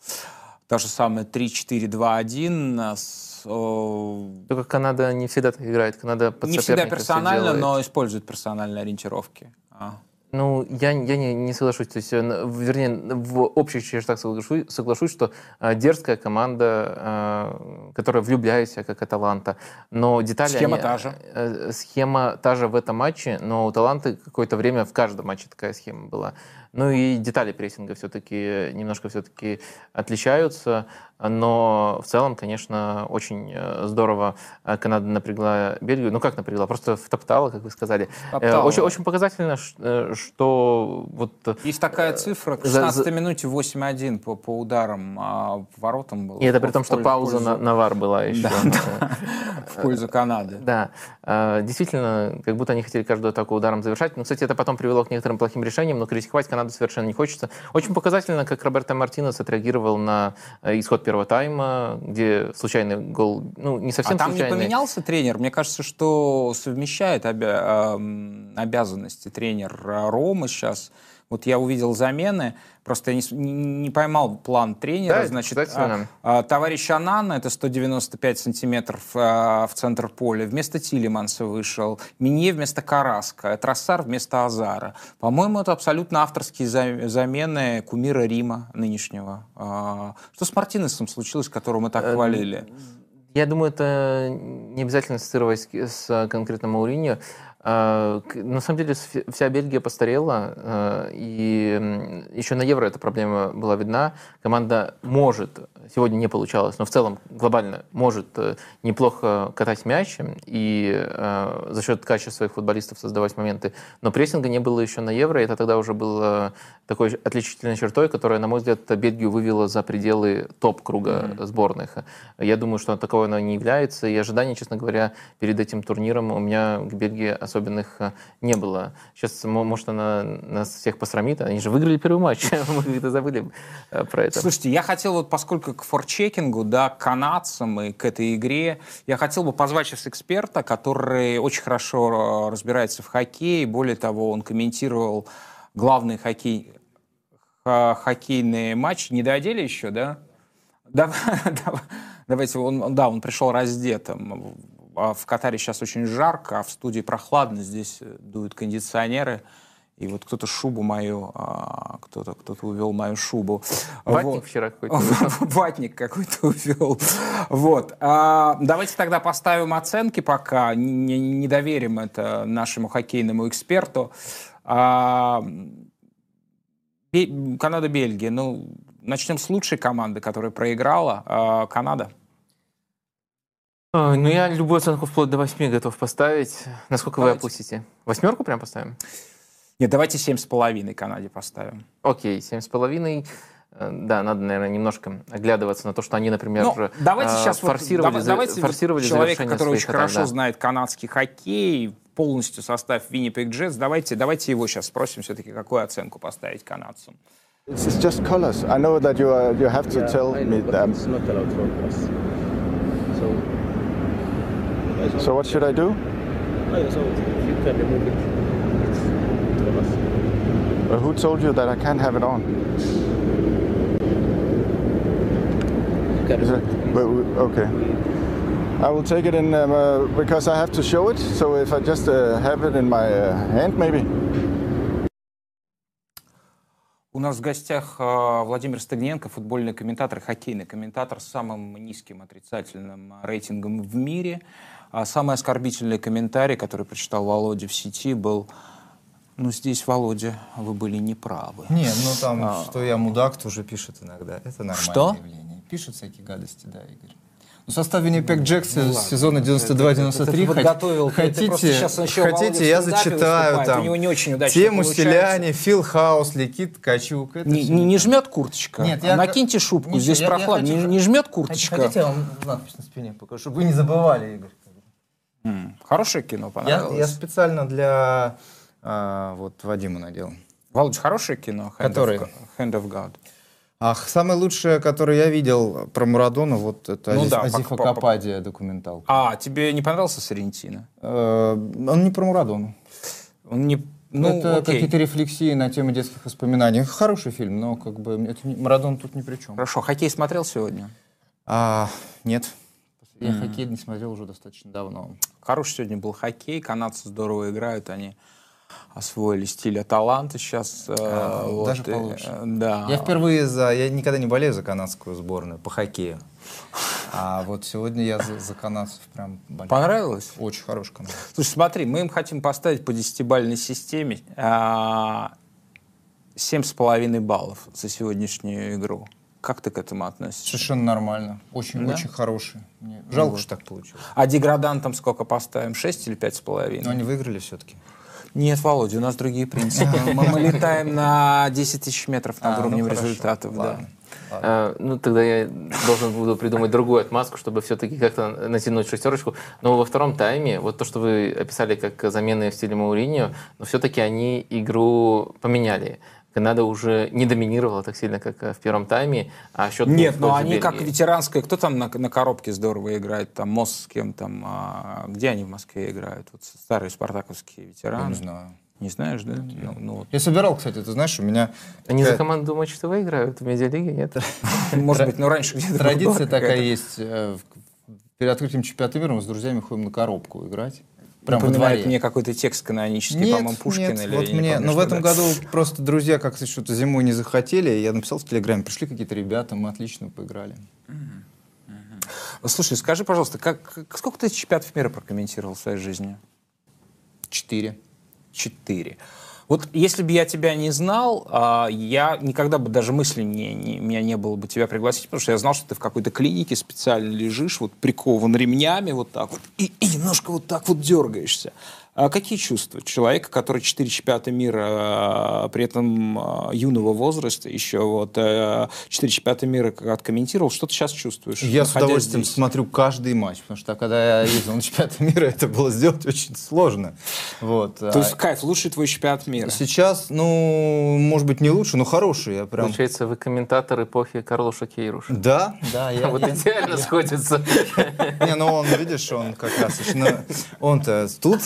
Та же самая 3-4-2-1. а с, э,
Только Канада не всегда так играет. Канада под
Не всегда персонально, но использует персональные ориентировки. А.
Ну, я, я не, не соглашусь. То есть, э, вернее, в общих чертах соглашусь, соглашусь что э, дерзкая команда, э, которая влюбляет себя, как Аталанта. Но детали...
Схема
они-
та же.
схема та же в этом матче, но у Таланты какое-то время в каждом матче такая схема была. Ну и детали прессинга все-таки немножко все-таки отличаются, но в целом, конечно, очень э, здорово э, Канада напрягла Бельгию. Ну как напрягла? Просто втоптала, как вы сказали. Э,
Топтала.
Очень, очень показательно, э, что вот э,
Есть такая цифра, к
за-
16
за-
минуте 8-1 по, по ударам, а по воротам было.
и это при том, что пауза на,
пользу-
на вар была еще.
Да, да. в пользу Канады.
Да, э, действительно, как будто они хотели каждую атаку ударом завершать. Но, кстати, это потом привело к некоторым плохим решениям, но критиковать Канаду совершенно не хочется. Очень показательно, как Роберто Мартинес отреагировал на э, исход первого тайма, где случайный гол, ну, не совсем
а там
случайный.
не поменялся тренер? Мне кажется, что совмещает обя- обязанности тренер Ромы сейчас. Вот я увидел замены, просто я не, не- поймал план тренера.
Да,
Значит, а, а, товарищ Анан, это 195 сантиметров а, в центр поля, вместо Тилеманса вышел, Минье вместо Караска, Троссар вместо Азара. По-моему, это абсолютно авторские за- замены кумира Рима нынешнего. А, Что с Мартинесом случилось, которого мы так
Э,
хвалили?
Я думаю, это не обязательно ассоциировать с, с конкретно Мауриньо. А, На самом деле вся Бельгия постарела, а, и еще на Евро эта проблема была видна. Команда может, сегодня не получалось, но в целом глобально может э, неплохо катать мяч и э, за счет качества своих футболистов создавать моменты. Но прессинга не было еще на Евро, и это тогда уже было такой отличительной чертой, которая, на мой взгляд, Бельгию вывела за пределы топ-круга сборных. Я думаю, что таковой она не является, и ожидания, честно говоря, перед этим турниром у меня к Бельгии особенных э, не было. Сейчас, может, она нас всех посрамит, они же выиграли первый матч, мы забыли э, про это.
Слушайте, я хотел вот, поскольку к форчекингу, да, к канадцам и к этой игре, я хотел бы позвать сейчас эксперта, который очень хорошо разбирается в хоккее, более того, он комментировал главный хоккей, хоккейные матчи. Не доодели еще, да? Давайте, он, да, он пришел раздетым. А в Катаре сейчас очень жарко, а в студии прохладно, здесь дуют кондиционеры. И вот кто-то шубу мою, а, кто-то кто увел мою шубу.
Ватник вот. вчера какой-то.
Ватник какой-то увел. Вот. А, давайте тогда поставим оценки пока, не, не доверим это нашему хоккейному эксперту. А, Канада-Бельгия. Ну, начнем с лучшей команды, которая проиграла. А, Канада.
Ну, я любую оценку вплоть до 8 готов поставить. Насколько давайте. вы опустите? Восьмерку прям поставим?
Нет, давайте семь с половиной Канаде поставим.
Окей, семь с половиной. Э, да, надо, наверное, немножко оглядываться на то, что они, например, ну,
давайте э, сейчас форсировали, вот, давайте форсировали человека, который очень атак, хорошо да. знает канадский хоккей, полностью состав Winnipeg Jets. Давайте, давайте его сейчас спросим все-таки, какую оценку поставить канадцам.
It's just colors. I know that you are, you have to yeah, tell know, me that.
It's not allowed for us. So.
So what should I do?
Oh, yeah, so if you can remove it.
Well, who told you that I can't have it on?
It.
But, okay. I will take it in um, uh, because I have to show it. So if I just uh, have it in my uh, hand, maybe.
У нас в гостях Владимир Стагненко, футбольный комментатор, хоккейный комментатор с самым низким отрицательным рейтингом в мире. Самый оскорбительный комментарий, который прочитал Володя в сети, был ну, здесь, Володя, вы были неправы.
Не, ну там, а... что я мудак, тоже пишет иногда. Это нормальное
что?
явление. Пишут всякие гадости, да, Игорь. Ну, составе Winnipeg Джекс ну, сезона 92-93
подготовил.
Хотите, хотите я зачитаю там. У него не очень Тему Селяне, Фил Хаусли, Кит Ткачук.
Не, не, не жмет курточка. Нет, я... Накиньте шубку, не, здесь прохладно. Не, не жмет курточка.
Хотите, я вам надпись на спине покажу, чтобы вы не забывали, Игорь.
Хорошее кино, понравилось?
Я, я специально для а, вот Вадима надел.
Володь, хорошее кино?
Hand Который?
Of, Hand of God.
Ах, самое лучшее, которое я видел про Марадона, вот это ну, Азиф, да, Азифа Кападия документалка.
А, тебе не понравился Соррентино?
Э, он не про Марадону.
Он не... Ну,
это какие-то рефлексии на тему детских воспоминаний. Хороший фильм, но как бы это не, Марадон тут ни при чем.
Хорошо. Хоккей смотрел сегодня?
А, нет. Я mm. хоккей не смотрел уже достаточно давно.
Хороший сегодня был хоккей. Канадцы здорово играют. Они освоили стиль Аталанты сейчас. Э,
а, вот, даже получше. Э, да. Я впервые за... Я никогда не болею за канадскую сборную по хоккею. А вот сегодня я за, за канадцев прям болею.
Понравилось?
Очень хороший канал.
Слушай, смотри, мы им хотим поставить по десятибальной системе а, семь с половиной баллов за сегодняшнюю игру. Как ты к этому относишься?
Совершенно нормально. Очень, да? очень хороший. Мне жалко, вот. что так получилось.
А деградантам сколько поставим? Шесть или пять с половиной?
Но они выиграли все-таки.
Нет, Володя, у нас другие принципы. Мы, мы летаем на 10 тысяч метров над а, уровнем ну, результатов. Да.
А, ну, тогда я должен буду придумать другую отмазку, чтобы все-таки как-то натянуть шестерочку. Но во втором тайме, вот то, что вы описали как замены в стиле Мауриньо, но все-таки они игру поменяли. Канада уже не доминировала так сильно, как э, в первом тайме, а счет
Нет, но они Бельгии. как ветеранская, кто там на, на коробке здорово играет, там Мосс с кем там, а, где они в Москве играют, вот старые спартаковские ветераны. Я
не знаю.
Не знаешь, да? Ну,
ну, вот. Я собирал, кстати, ты знаешь, у меня...
Они такая... за команду матч ТВ играют в медиалиге, нет?
Может быть, но раньше где-то
Традиция такая есть. Э, перед открытием чемпионата мира мы с друзьями ходим на коробку играть.
Прям Напоминает мне какой-то текст канонический, по-моему, Пушкина.
Нет, или вот мне, помню, но в этом да. году просто друзья как-то что-то зимой не захотели, я написал в Телеграме, пришли какие-то ребята, мы отлично поиграли.
Слушай, скажи, пожалуйста, как, сколько ты чемпионатов мира прокомментировал в своей жизни?
Четыре.
Четыре. Вот если бы я тебя не знал, а, я никогда бы даже мысли не, не, меня не было бы тебя пригласить, потому что я знал, что ты в какой-то клинике специально лежишь, вот прикован ремнями вот так вот, и, и немножко вот так вот дергаешься. А какие чувства человека, который 4 чемпионата мира, а, при этом а, юного возраста, еще вот 4 чемпионата мира откомментировал, что ты сейчас чувствуешь?
Я с удовольствием здесь? смотрю каждый матч, потому что когда я ездил на чемпионат мира, это было сделать очень сложно. Вот.
То есть кайф, лучший твой чемпионат мира?
Сейчас, ну, может быть, не лучше, но хороший. Я прям...
Получается, вы комментатор эпохи Карлоша Кейруша.
Да, да.
Я, вот идеально сходится.
Не, ну он, видишь, он как раз, он-то тут,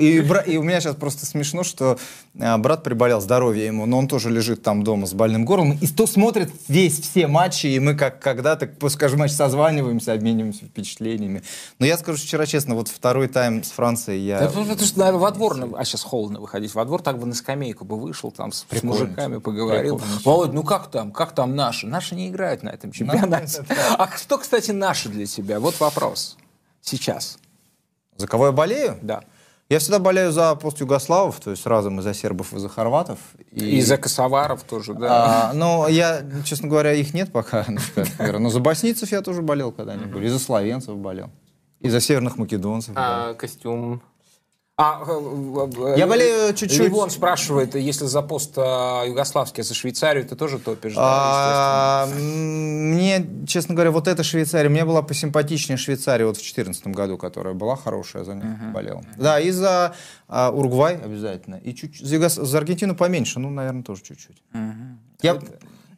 и, и у меня сейчас просто смешно, что а, брат приболел, здоровье ему, но он тоже лежит там дома с больным горлом, и то смотрит весь все матчи, и мы как когда-то после каждого матча созваниваемся, обмениваемся впечатлениями. Но я скажу вчера честно, вот второй тайм с Францией я...
Да, это что, наверное, во двор, а сейчас холодно выходить, во двор так бы на скамейку бы вышел, там с, с мужиками поговорил. Прикольно. Володь, ну как там, как там наши? Наши не играют на этом чемпионате. А кто, кстати, наши для тебя? Вот вопрос. Сейчас.
За кого я болею?
Да.
Я всегда болею за пост-югославов, то есть разом и за сербов, и за хорватов.
И, и за косоваров тоже, да.
А, но я, честно говоря, их нет пока Но за боснийцев я тоже болел когда-нибудь. И за словенцев болел. И за северных македонцев.
А костюм
а, э,
я болею чуть-чуть.
Ливон спрашивает, если за пост а, югославский, за Швейцарию ты тоже топишь? Да,
а, мне, честно говоря, вот эта Швейцария, мне была посимпатичнее Швейцария вот в 2014 году, которая была хорошая, за них uh-huh. болел. Да, и за а, Уругвай обязательно. И чуть, за, Югос... за Аргентину поменьше, ну, наверное, тоже чуть-чуть. Uh-huh.
Я...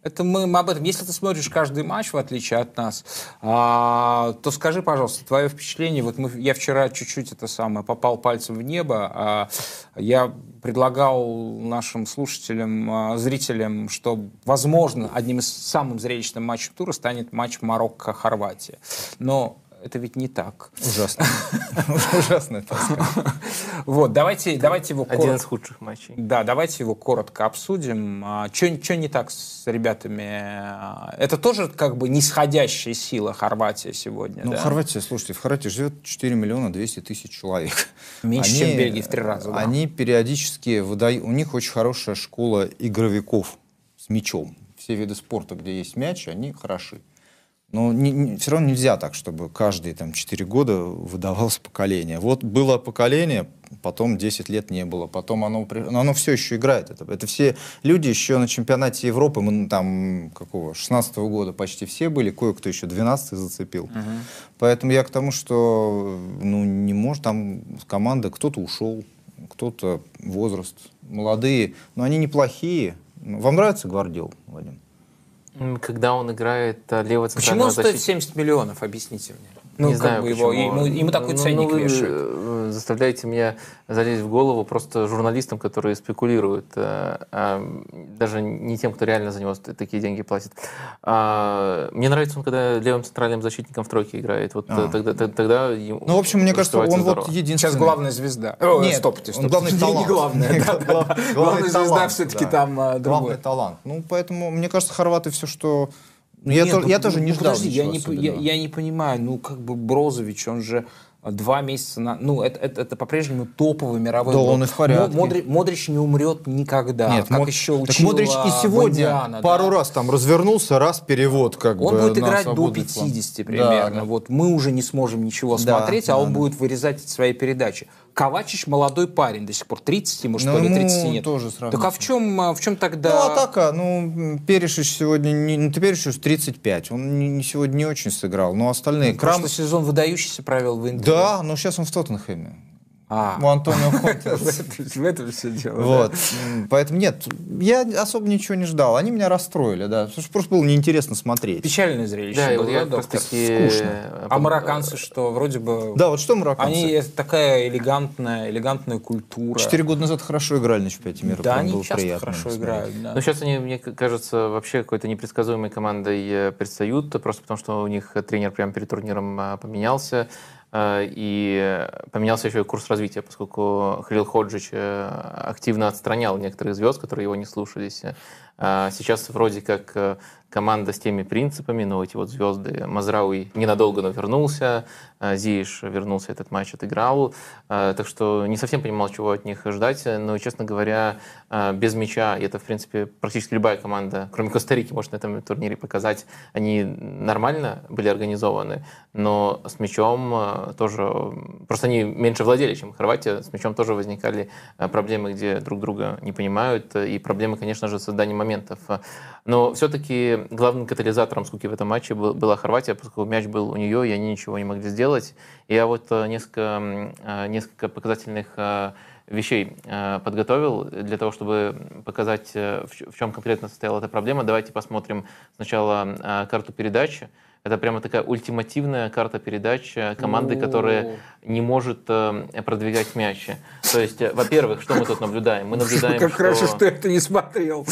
Это мы, мы об этом. Если ты смотришь каждый матч, в отличие от нас, а, то скажи, пожалуйста, твое впечатление. Вот мы, я вчера чуть-чуть это самое попал пальцем в небо. А, я предлагал нашим слушателям, а, зрителям, что, возможно, одним из самых зрелищных матчей тура станет матч Марокко-Хорватия. Но это ведь не так.
Ужасно. Ужасно это
Вот, давайте, давайте его...
Один из худших матчей.
Да, давайте его коротко обсудим. Что не так с ребятами? Это тоже как бы нисходящая сила Хорватия сегодня,
Ну, Хорватия, слушайте, в Хорватии живет 4 миллиона 200 тысяч человек.
Меньше, чем в Бельгии в три раза.
Они периодически выдают... У них очень хорошая школа игровиков с мячом. Все виды спорта, где есть мяч, они хороши. Но не, не, все равно нельзя так, чтобы каждые там, 4 года выдавалось поколение. Вот было поколение, потом 10 лет не было, потом оно, но оно все еще играет. Это, это все люди еще на чемпионате Европы, мы там какого, 16 -го года почти все были, кое-кто еще 12 зацепил. Угу. Поэтому я к тому, что ну, не может, там команда, кто-то ушел, кто-то возраст, молодые, но они неплохие. Вам нравится Гвардиол, Вадим?
Когда он играет а, левого
центрального Почему он стоит 70 миллионов, объясните мне?
Ну, не знаю, его,
ему, ему такой ну, ценник ну, вешают.
Вы заставляете меня залезть в голову просто журналистам, которые спекулируют, а, а, даже не тем, кто реально за него такие деньги платит. А, мне нравится он, когда левым центральным защитником в тройке играет. Вот а. тогда, тогда ему
Ну, в общем, мне кажется, он здорово. вот единственный.
Сейчас главная звезда.
Нет, стопайте,
стопайте. он главный талант. Не главная, Главная звезда все-таки там другой.
Главный талант. Ну, поэтому, мне кажется, хорваты все, что ну, я, Нет, то, ну, я тоже не ну, ждал подожди,
я не, я, я не понимаю, ну, как бы Брозович, он же два месяца на... Ну, это, это, это по-прежнему топовый мировой
Да, блок. он и в порядке.
Модрич, Модрич не умрет никогда. Нет, как Мод... еще учил
так Модрич и сегодня Вандиана, пару да? раз там развернулся, раз перевод как
он
бы
будет играть до 50 план. примерно. Да, да. Вот мы уже не сможем ничего да, смотреть, а да, а он да. будет вырезать свои передачи. Ковачич молодой парень до сих пор, 30 ему, что ну, ли, 30 нет.
тоже
Так а в чем, а в чем тогда...
Ну, атака, ну, Перешич сегодня, не, ну, Перешич 35, он не, сегодня не очень сыграл, но остальные...
Ну, Крам... Прошлый сезон выдающийся провел в Интере.
Да, но сейчас он в Тоттенхэме.
А.
У Антонио Конте.
В этом все дело.
Вот. Поэтому нет, я особо ничего не ждал. Они меня расстроили, да. Просто было неинтересно смотреть.
Печальное зрелище
да, было, доктор.
Скучно. А марокканцы что? Вроде бы...
Да, вот что марокканцы?
Они такая элегантная, элегантная культура.
Четыре года назад хорошо играли на чемпионате мира.
Да, они часто хорошо играют.
Но сейчас они, мне кажется, вообще какой-то непредсказуемой командой э, предстают, просто потому что у них тренер прямо перед турниром а, поменялся. Э, и поменялся еще и курс развития, поскольку Халил Ходжич э, активно отстранял некоторых звезд, которые его не слушались. Э, сейчас вроде как команда с теми принципами, но эти вот звезды. Мазрауи ненадолго, но вернулся, э, Зииш вернулся, этот матч отыграл, Э, так что не совсем понимал, чего от них ждать, но, честно говоря, э, без мяча, и это, в принципе, практически любая команда, кроме Коста-Рики, может на этом турнире показать, они нормально были организованы, но с мячом э, тоже, просто они меньше владели, чем Хорватия, с мячом тоже возникали э, проблемы, где друг друга не понимают, э, и проблемы, конечно же, с созданием моментов. Но все-таки главным катализатором скуки в этом матче был- была Хорватия, поскольку мяч был у нее, и они ничего не могли сделать. И я вот э, несколько, э, несколько показательных э, вещей подготовил для того, чтобы показать, в чем конкретно состояла эта проблема. Давайте посмотрим сначала карту передачи. Это прямо такая ультимативная карта передач э, команды, которая не может э, продвигать мячи. То есть, э, во-первых, что мы тут наблюдаем? Мы наблюдаем,
как
что...
хорошо, что я это не смотрел.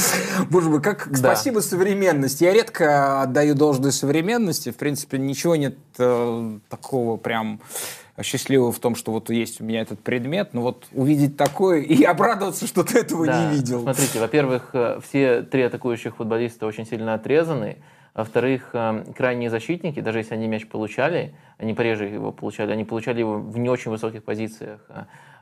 Боже мой, как
Да.
спасибо современности. Я редко отдаю должное современности. В принципе, ничего нет э, такого прям счастливого в том, что вот есть у меня этот предмет, но вот увидеть такое и обрадоваться, что ты этого
Да.
не видел.
Смотрите, во-первых, все три атакующих футболиста очень сильно отрезаны. Во-вторых, э, крайние защитники, даже если они мяч получали, они пореже его получали, они получали его в не очень высоких позициях.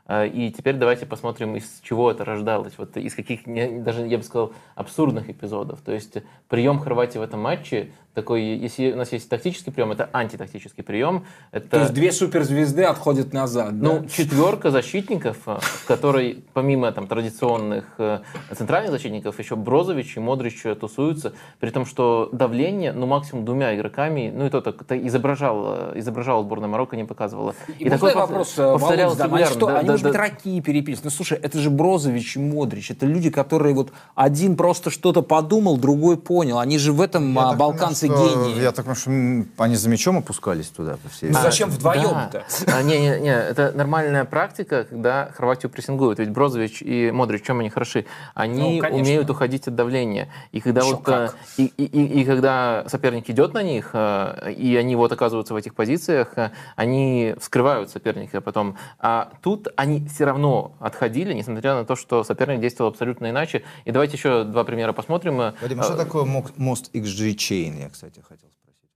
Э, И теперь давайте посмотрим, из чего это рождалось. Вот из каких, даже я бы сказал, абсурдных эпизодов. То есть прием Хорватии в этом матче такой, если у нас есть тактический прием, это антитактический прием. Это...
То есть две суперзвезды отходят назад. да?
Ну, четверка защитников, э, в которой помимо там, традиционных э, центральных защитников еще Брозович и Модрич тусуются, при том, что давление, ну, максимум двумя игроками, ну, и то так изображал, изображала сборная Марокко, не показывала.
И, такой
пов-
вопрос, э, Володь,
повторялось
задам. они,
регулярно.
что,
Да,
они,
да,
может быть,
да.
раки переписаны. Ну, слушай, это же Брозович и Модрич. Это люди, которые вот один просто что-то подумал, другой понял. Они же в этом
Я
а, балканцы
понимаю, что-
гении.
Я так понимаю, что они за мячом опускались туда по всей
Ну,
А,
зачем вдвоем-то?
да. А, не, не, не, это нормальная практика, когда Хорватию прессингуют. Ведь Брозович и Модрич, чем они хороши? Они
Ну, конечно.
умеют уходить от давления. И когда
Еще
вот
как.
э, и, и, и- и когда соперник идет на них, э, и они вот оказываются в этих позициях, э, они вскрывают соперника потом. А тут они все равно отходили, несмотря на то, что соперник действовал абсолютно иначе. И давайте еще два примера посмотрим. Э,
Вадим, а что такое мок- мост XG Chain, я, кстати, хотел спросить.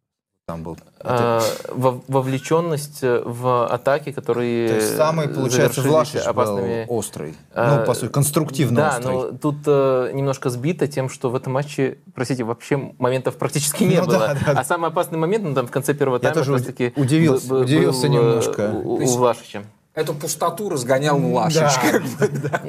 Там был.
э, вов- вовлеченность в атаки, которые
То есть самый, получается, Влашич
опасными...
был острый.
Э,
Ну, по сути, конструктивно
Да,
острый.
но тут э, немножко сбито тем, что в этом матче, простите, вообще моментов практически не
Ну
было.
да, да.
А самый опасный момент, ну там в конце первого
Я
тайма
тоже уд-
раз-таки
удивился-
был-
удивился
э,
немножко.
У, у
есть-
Влашича.
Эту пустоту разгонял Влашич.
Да.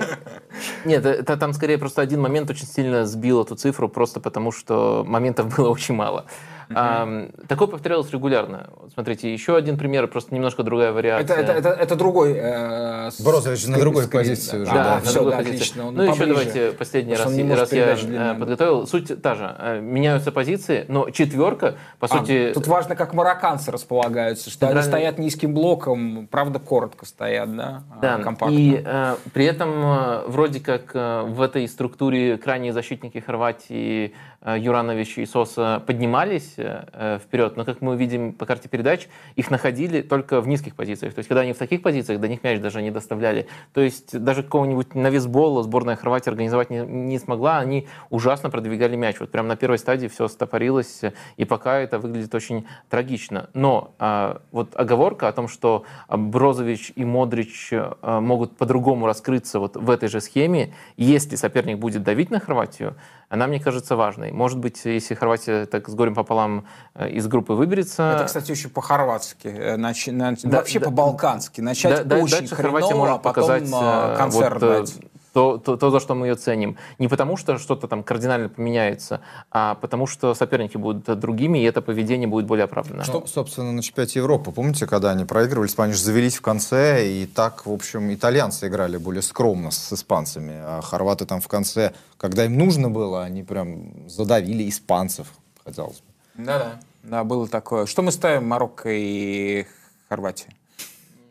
Нет, это там скорее просто один момент очень сильно сбил эту цифру, просто потому что моментов было очень мало. А, такое повторялось регулярно. Вот смотрите, еще один пример, просто немножко другая
Это,
вариация.
это, это, это другой... э, с-
Брозович на другой позиции уже,
Да,
да.
на
всё,
другой
да,
позиции.
отлично. он
Ну, еще
поближе.
давайте последний раз, раз я э, подготовил. Суть та же. Э, Меняются позиции, но четверка, по
А,
сути...
Тут важно, как марокканцы располагаются, что они стоят низким блоком, правда, коротко стоят, да? а,
Да,
компактно.
и э, при этом э, вроде как э, в этой структуре крайние защитники Хорватии э, Юранович и Соса поднимались э, э, вперед, но как мы видим по карте передач, их находили только в низких позициях. То есть когда они в таких позициях, до них мяч даже не доставляли. То есть даже какого-нибудь навесбола сборная Хорватии организовать не, не смогла, они ужасно продвигали мяч. Вот прямо на первой стадии все стопорилось, э, и пока это выглядит очень трагично. Но а, вот оговорка о том, что а, Брозович и Модрич а, могут по-другому раскрыться вот в этой же схеме, если соперник будет давить на Хорватию, она, мне кажется, важной. Может быть, если Хорватия так с горем пополам э, из группы выберется...
Это, кстати, очень по-хорватски. э, нач- на-
Да,
вообще
да.
по-балкански. Начать
Да-
очень
дальше
хреново,
Хорватия может
а потом
показать э,
концерт
вот,
дать.
То, то, то, за что мы ее ценим. Не потому, что что-то там кардинально поменяется, а потому, что соперники будут другими, и это поведение будет более оправданно.
Ну, собственно, на чемпионате Европы, помните, когда они проигрывали, испанцы же завелись в конце, и так, в общем, итальянцы играли более скромно с испанцами, а хорваты там в конце, когда им нужно было, они прям задавили испанцев, казалось бы.
Да-да. Да, было такое. Что мы ставим Марокко и Хорватия?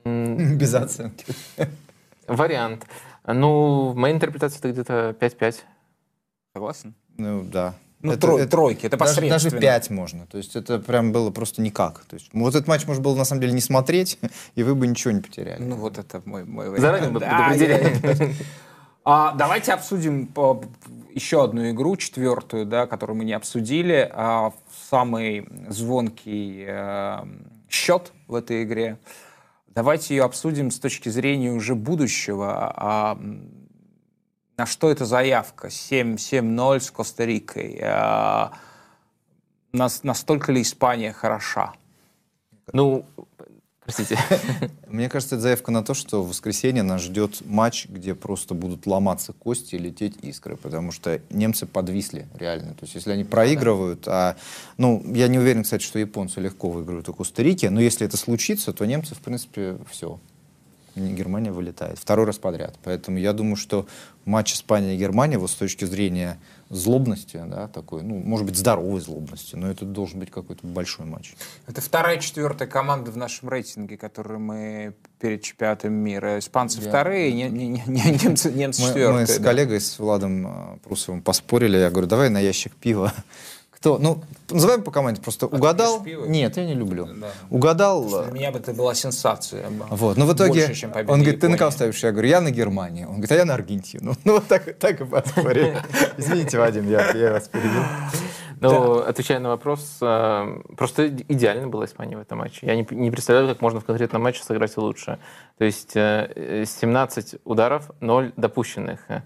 Без оценки.
Вариант. Ну, в моей интерпретации это где-то 5-5.
Согласен?
Ну, да.
Ну, трой- тройки, это
даже, даже
посредственно.
5 можно. То есть это прям было просто никак. То есть вот этот матч можно было на самом деле не смотреть, и вы бы ничего не потеряли.
Ну, вот это мой, мой вариант.
Заранее бы предупредили.
А, давайте обсудим по- еще одну игру, четвертую, да, которую мы не обсудили. А, самый звонкий э, счет в этой игре. Давайте ее обсудим с точки зрения уже будущего. А, на что это заявка? 7-0 с Коста-Рикой. А, нас- настолько ли Испания хороша?
Ну, простите.
Мне кажется, это заявка на то, что в воскресенье нас ждет матч, где просто будут ломаться кости и лететь искры, потому что немцы подвисли реально. То есть если они проигрывают, а, ну, я не уверен, кстати, что японцы легко выиграют у Коста-Рики, но если это случится, то немцы, в принципе, все. Германия вылетает. Второй раз подряд. Поэтому я думаю, что матч Испания и Германия, вот с точки зрения злобности, да, такой, ну, может быть, здоровой злобности, но это должен быть какой-то большой матч.
Это вторая, четвертая команда в нашем рейтинге, которую мы перед чемпионатом мира. Испанцы
Я-
вторые, не- не- не- не- немцы, немцы
Мы,
четвертые.
мы с
да.
коллегой, с Владом э, Прусовым поспорили. Я говорю, давай на ящик пива. Кто? Ну, называем по команде. Просто угадал.
пьешь пиво?
Нет, я не люблю.
Да.
Угадал.
Для меня бы это была сенсация.
Вот, но в итоге
Больше,
он говорит, ты на
Японии.
кого ставишь? Я говорю, я на Германию. Он говорит, а я на Аргентину. Ну вот так, так и поспорили. Извините, Вадим, я, я вас перебил.
Ну, отвечая на вопрос, э, просто идеально была Испания в этом матче. Я не, не представляю, как можно в конкретном матче сыграть лучше. То есть э, э, 17 ударов, 0 допущенных. Э,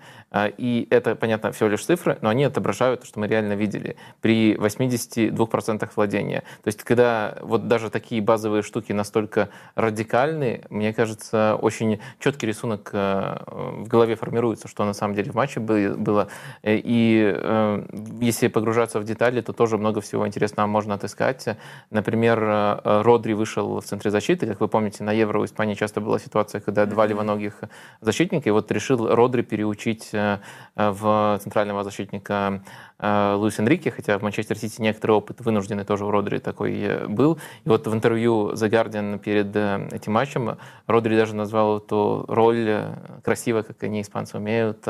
И это, понятно, всего лишь цифры, но они отображают то, что мы реально видели при 82% владения. То есть, когда вот даже такие базовые штуки настолько радикальны, мне кажется, очень четкий рисунок э, в голове формируется, что на самом деле в матче бы- было. Э, И э, если погружаться в детали, то тоже много всего интересного можно отыскать. Например, э, э, Родри вышел в центре защиты. Как вы помните, на Евро у Испании часто была ситуация, когда два левоногих защитника, и вот решил Родри переучить э, э, в центрального защитника э, Луис Энрике, хотя в Манчестер Сити некоторый опыт вынужденный тоже у Родри такой был. И вот в интервью The Guardian перед этим матчем Родри даже назвал эту роль красиво, как они, испанцы, умеют,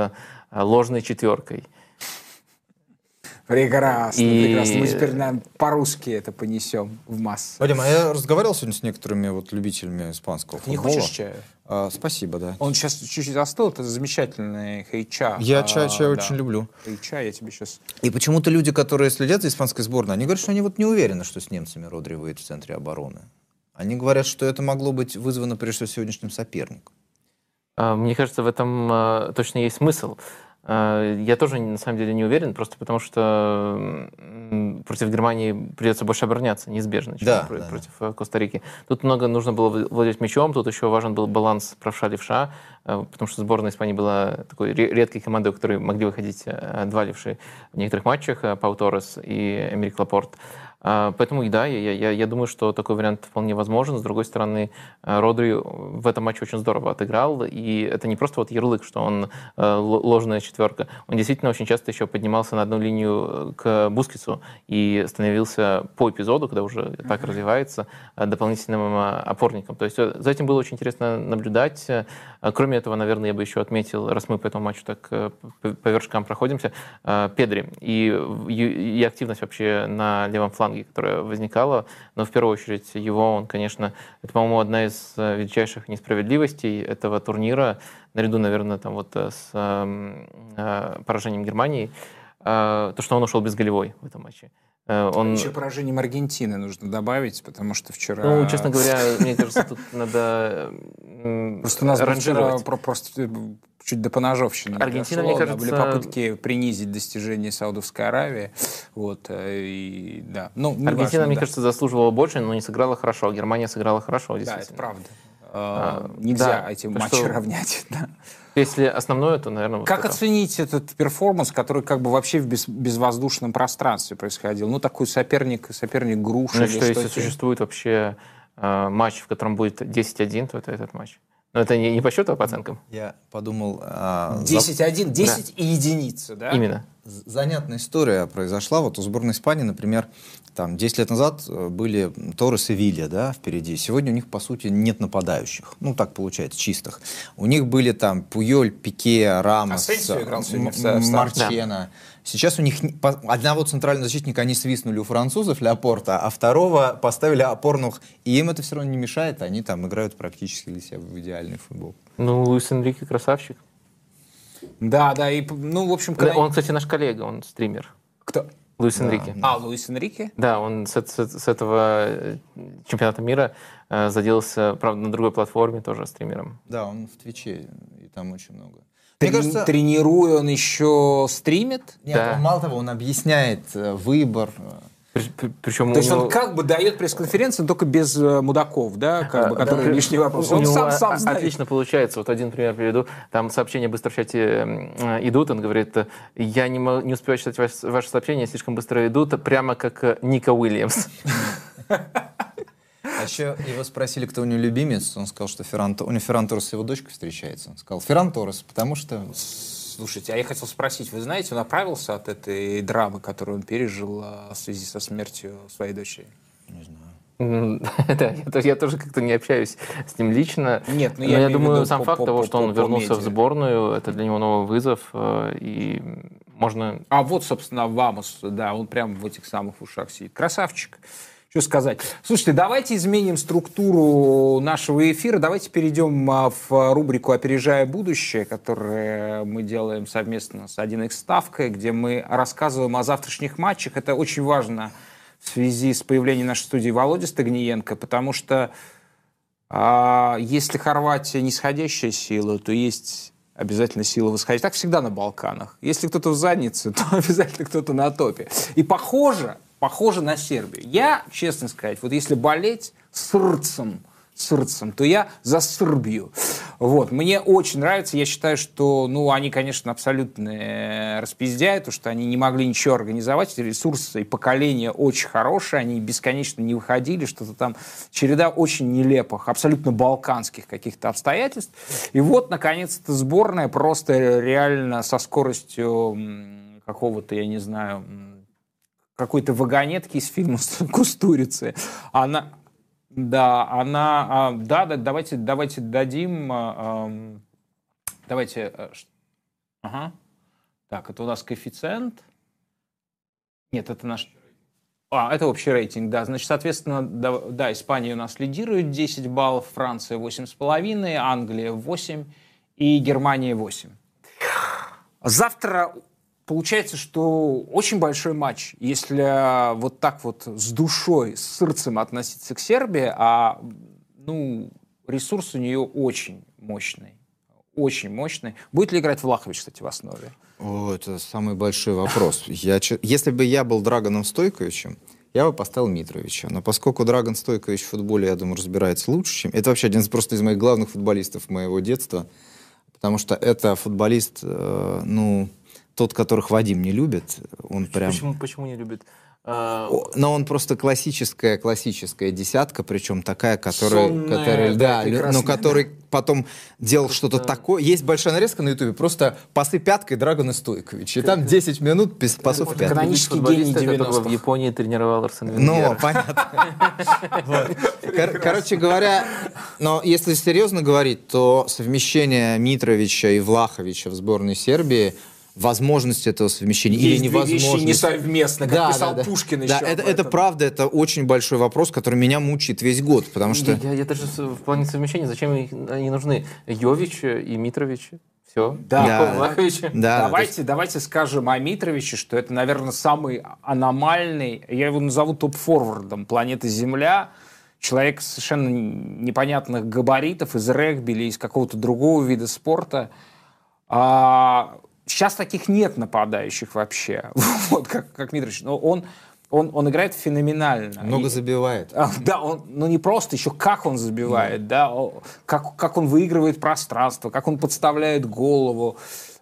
ложной четверкой.
Прекрасно,
И-
прекрасно. Мы теперь наверное, по-русски это понесем в массы.
Вадим, а я разговаривал сегодня с некоторыми вот любителями испанского
Ты не
футбола.
хочешь чаю?
А, спасибо, да.
Он сейчас чуть-чуть застыл, это замечательный хейча.
Я
А,
чай, чай
да.
очень люблю.
Хейча я тебе сейчас...
И почему-то люди, которые следят за испанской сборной, они говорят, что они вот не уверены, что с немцами Родри выйдет в центре обороны. Они говорят, что это могло быть вызвано прежде всего сегодняшним соперником.
А, Мне кажется, в этом а, точно есть смысл. А, Я тоже на самом деле не уверен, просто потому что против Германии придется больше обороняться, неизбежно, чем
Да,
про-
да,
против э, Коста-Рики. Тут много нужно было вла- владеть мячом, тут еще важен был баланс правша-левша, э, потому что сборная Испании была такой ре- редкой командой, у которой могли выходить э, два левши в некоторых матчах, э, Пау Торрес и Эмерик Лапорт. А, Поэтому да, я, я, я думаю, что такой вариант вполне возможен. С другой стороны, э, Родри в этом матче очень здорово отыграл, и это не просто вот ярлык, что он э, ложная четверка. Он действительно очень часто еще поднимался на одну линию к Бускицу и становился по эпизоду, когда уже так развивается, э, дополнительным э, опорником. То есть за этим было очень интересно наблюдать. Кроме этого, наверное, я бы еще отметил, раз мы по этому матчу так по вершкам проходимся, Педри и, и активность вообще на левом фланге, которая возникала. Но в первую очередь его, он, конечно, это, по-моему, одна из э, величайших несправедливостей этого турнира, наряду, наверное, там вот э, с эм, э, поражением Германии, то, что он ушел безголевой в этом матче. Э, Он,
Еще поражением Аргентины нужно добавить, потому что вчера...
ну, честно говоря, мне кажется, тут надо
Просто у нас вчера просто э, чуть до поножовщины
Аргентина,
дошло,
мне
да, были
кажется-
попытки принизить достижения Саудовской Аравии. Вот, э, и, да. Ну,
Аргентина,
важно,
мне
да.
кажется, заслуживала больше, но не сыграла хорошо. Германия сыграла хорошо,
Да, это правда.
А,
Нельзя
да,
эти матчи
что-
равнять. да.
Если основное, то, наверное, вот
Как
это.
оценить этот перформанс, который как бы вообще в без- безвоздушном пространстве происходил? Ну, такой соперник, соперник груши.
Ну,
или
что, если существует вообще э, матч, в котором будет 10-1, то это этот матч. Но это не, не по счету, а по оценкам.
Я подумал... а, за-
10-1, 10 и единица, да?
Именно.
Занятная история произошла. Вот у сборной Испании, например, там 10 лет назад э, были Торрес и Вилья, да, впереди. Сегодня у них, по сути, нет нападающих. Ну, так получается, чистых. У них были там Пуйоль, Пике, Рамос,
Асенсио играл
Сейчас у них одного центрального защитника они свистнули у французов Леопорта, а второго поставили опорных. И им это все равно не мешает. Они там играют практически для себя в идеальный футбол.
Ну, Луис Энрике красавчик.
Да, да, и, ну, в общем,
Да,
когда...
Он, кстати, наш коллега, он стример.
Кто?
Луис Энрике.
А, Луис Энрике?
Да, он с, с- с этого э, чемпионата мира э, заделался, правда, на другой платформе тоже стримером.
Да, он в Твиче, и там очень много.
Трени-
Мне кажется,
Тренируя, он еще стримит?
нет,
Да.
он, мало того, он объясняет э, выбор. э,
причем
То есть он как бы дает пресс-конференцию, но только без э, мудаков, да, как бы, которые лишний вопрос. Он
него
сам, сам знает.
Отлично получается. Вот один пример приведу. Там сообщения быстро в чате идут. Он говорит, я не, не успеваю читать ваш- ваши сообщения, слишком быстро идут, прямо как Ника Уильямс.
А еще его спросили, кто у него любимец. Он сказал, что Ферран, у него Ферран Торрес с его дочкой встречается. Он сказал, Ферран Торрес, потому что...
Слушайте, а я хотел спросить, вы знаете, он оправился от этой драмы, которую он пережил а, в связи со смертью своей дочери?
М, Да, я тоже- как-то не общаюсь с ним лично.
Нет, ну
Но
я
думаю, сам факт того, что он вернулся в сборную, это для него новый вызов. э, И можно
А вот, собственно, Вамус, да, он прямо в этих самых ушах сидит. Красавчик. Что сказать? Слушайте, давайте изменим структуру нашего эфира. Давайте перейдем а, в рубрику «Опережая будущее», которую мы делаем совместно с 1x ставкой, где мы рассказываем о завтрашних матчах. Это очень важно в связи с появлением нашей студии Володи Стагниенко, потому что а, если Хорватия нисходящая сила, то есть обязательно сила восходящая. Так всегда на Балканах. Если кто-то в заднице, то обязательно кто-то на топе. И похоже, похоже на Сербию. Я, честно сказать, вот если болеть сердцем, сердцем, то я за Сербию. Вот. Мне очень нравится. Я считаю, что, ну, они, конечно, абсолютно э, распиздяют, потому что они не могли ничего организовать. Ресурсы и поколение очень хорошие. Они бесконечно не выходили. Что-то там череда очень нелепых, абсолютно балканских каких-то обстоятельств. И вот, наконец-то, сборная просто реально со скоростью какого-то, я не знаю, какой-то вагонетки из фильма «Кустурицы». Она, да, она, а, да, да, давайте, давайте дадим, а, давайте, ш- ага, так, это у нас коэффициент, нет, это наш, а, это общий рейтинг, да, значит, соответственно, да, да, Испания у нас лидирует 10 баллов, Франция 8,5, Англия 8 и Германия 8. Завтра получается, что очень большой матч, если а, вот так вот с душой, с сердцем относиться к Сербии, а ну, ресурс у нее очень мощный. Очень мощный. Будет ли играть Влахович, кстати, в основе?
О, это самый большой вопрос. Я, если бы я был Драгоном Стойковичем, я бы поставил Митровича. Но поскольку Драгон Стойкович в футболе, я думаю, разбирается лучше, чем... Это вообще один из, просто из моих главных футболистов моего детства. Потому что это футболист, э, ну, тот, которых Вадим не любит. Он прям...
Почему, почему не любит? А,
Но он просто классическая, классическая десятка, причем такая, которая,
Сонная,
которая,
да,
но который потом делал что-то такое. Есть большая нарезка на ютубе, просто пасы пяткой Драгона Стойкович. И там 10 минут без пасов пяткой.
канонический гений
которого
90-х.
в Японии тренировал Арсен
Ну, понятно. Короче говоря, но если серьезно говорить, то совмещение Митровича и Влаховича в сборной Сербии возможность этого совмещения или
Есть две вещи
невозможность.
несовместно, как писал Пушкин
да,
еще
это,
об
это
этом.
правда, это очень большой вопрос, который меня мучает весь год, потому что...
Я, я даже с- в плане совмещения, зачем они нужны? Йович и Митрович. Все.
Да.
Влахович.
Да,
давайте, давайте скажем о Митровиче, что это, наверное, самый аномальный, я его назову топ-форвардом планеты Земля, человек совершенно непонятных габаритов из регби или из какого-то другого вида спорта. А, сейчас таких нет нападающих вообще, вот как, как Митрович. Но он, он, он играет феноменально.
много
И-
забивает.
а, Да, он, ну не просто, еще как он забивает, да, о, как, как он выигрывает пространство, как он подставляет голову.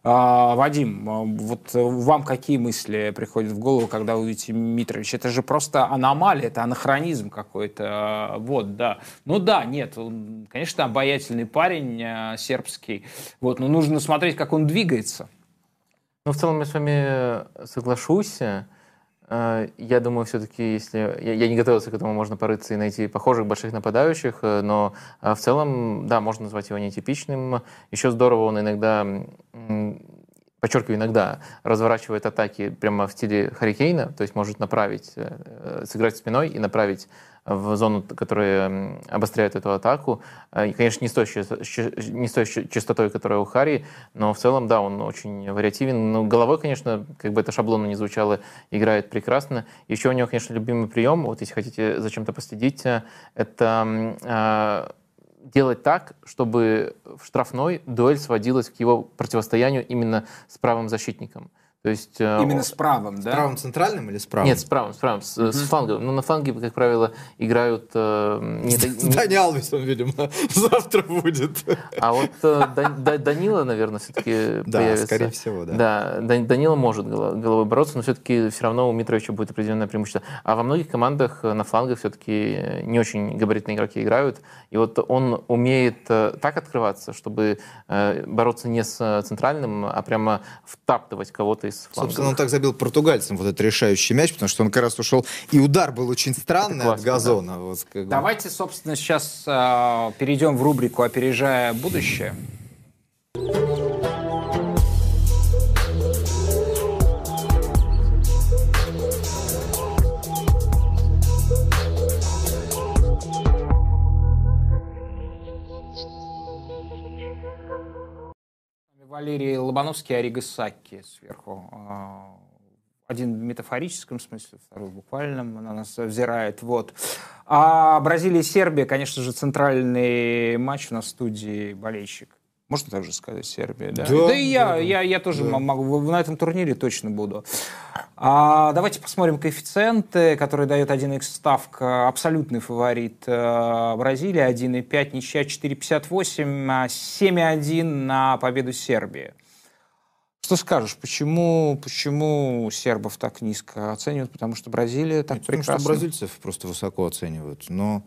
А, Вадим, а, вот э, вам какие мысли приходят в голову, когда вы видите Митрович? Это же просто аномалия, это анахронизм какой-то. А, Вот, да. Ну да, нет, он, конечно, обаятельный парень сербский. Вот, но нужно смотреть, как он двигается.
Ну, в целом я с вами соглашусь. Э, Я думаю, все-таки, если... Я, не готовился к этому, можно порыться и найти похожих больших нападающих, э, но э, в целом, да, можно назвать его нетипичным. Еще здорово он иногда, подчеркиваю, иногда разворачивает атаки прямо в стиле Харикейна, то есть может направить, э, э, сыграть спиной и направить в зону, которая м, обостряет эту атаку. Э, и, Конечно, не с, той, не с той частотой, которая у Хари, но в целом, да, он очень вариативен. Ну, головой, конечно, как бы это шаблонно не звучало, играет прекрасно. Еще у него, конечно, любимый прием, вот если хотите зачем-то последить, э, это э, делать так, чтобы в штрафной дуэль сводилась к его противостоянию именно с правым защитником. То есть э,
Именно с правым, да?
С правым центральным или с правым?
нет, с правым, с правым, с, с флангом. Ну, на фланге, как правило, играют... э, не-
Дани Алвес, он, видимо, завтра будет.
а вот э, Дан- Да- Данила, наверное, все-таки
Да,
появится.
скорее всего, да.
Да, Дан- Данила может голо- головой бороться, но все-таки все равно у Митровича будет определенное преимущество. А во многих командах на флангах все-таки не очень габаритные игроки играют. И вот он умеет так открываться, чтобы бороться не с центральным, а прямо втаптывать кого-то из флангов.
Собственно, он так забил португальцам вот этот решающий мяч, потому что он как раз ушел, и удар был очень странный от
классно,
газона. Вот, как бы.
Давайте, собственно, сейчас э, перейдем в рубрику «Опережая будущее». Валерий Лобановский, Арига Сакки сверху. А, Один в метафорическом смысле, второй в буквальном на нас взирает. Вот. А Бразилия и Сербия, конечно же, центральный матч у нас в студии болельщик. Можно также сказать Сербия, да?
Да,
и я,
да,
я, я тоже могу, на этом турнире точно буду. А, давайте посмотрим коэффициенты, которые дает 1х ставка. Абсолютный фаворит э, Бразилия 1,5, ничья 4,58, а 7,1 на победу Сербии. Что скажешь, почему, почему сербов так низко оценивают? Потому что Бразилия так
Потому
прекрасно.
что бразильцев просто высоко оценивают. Но,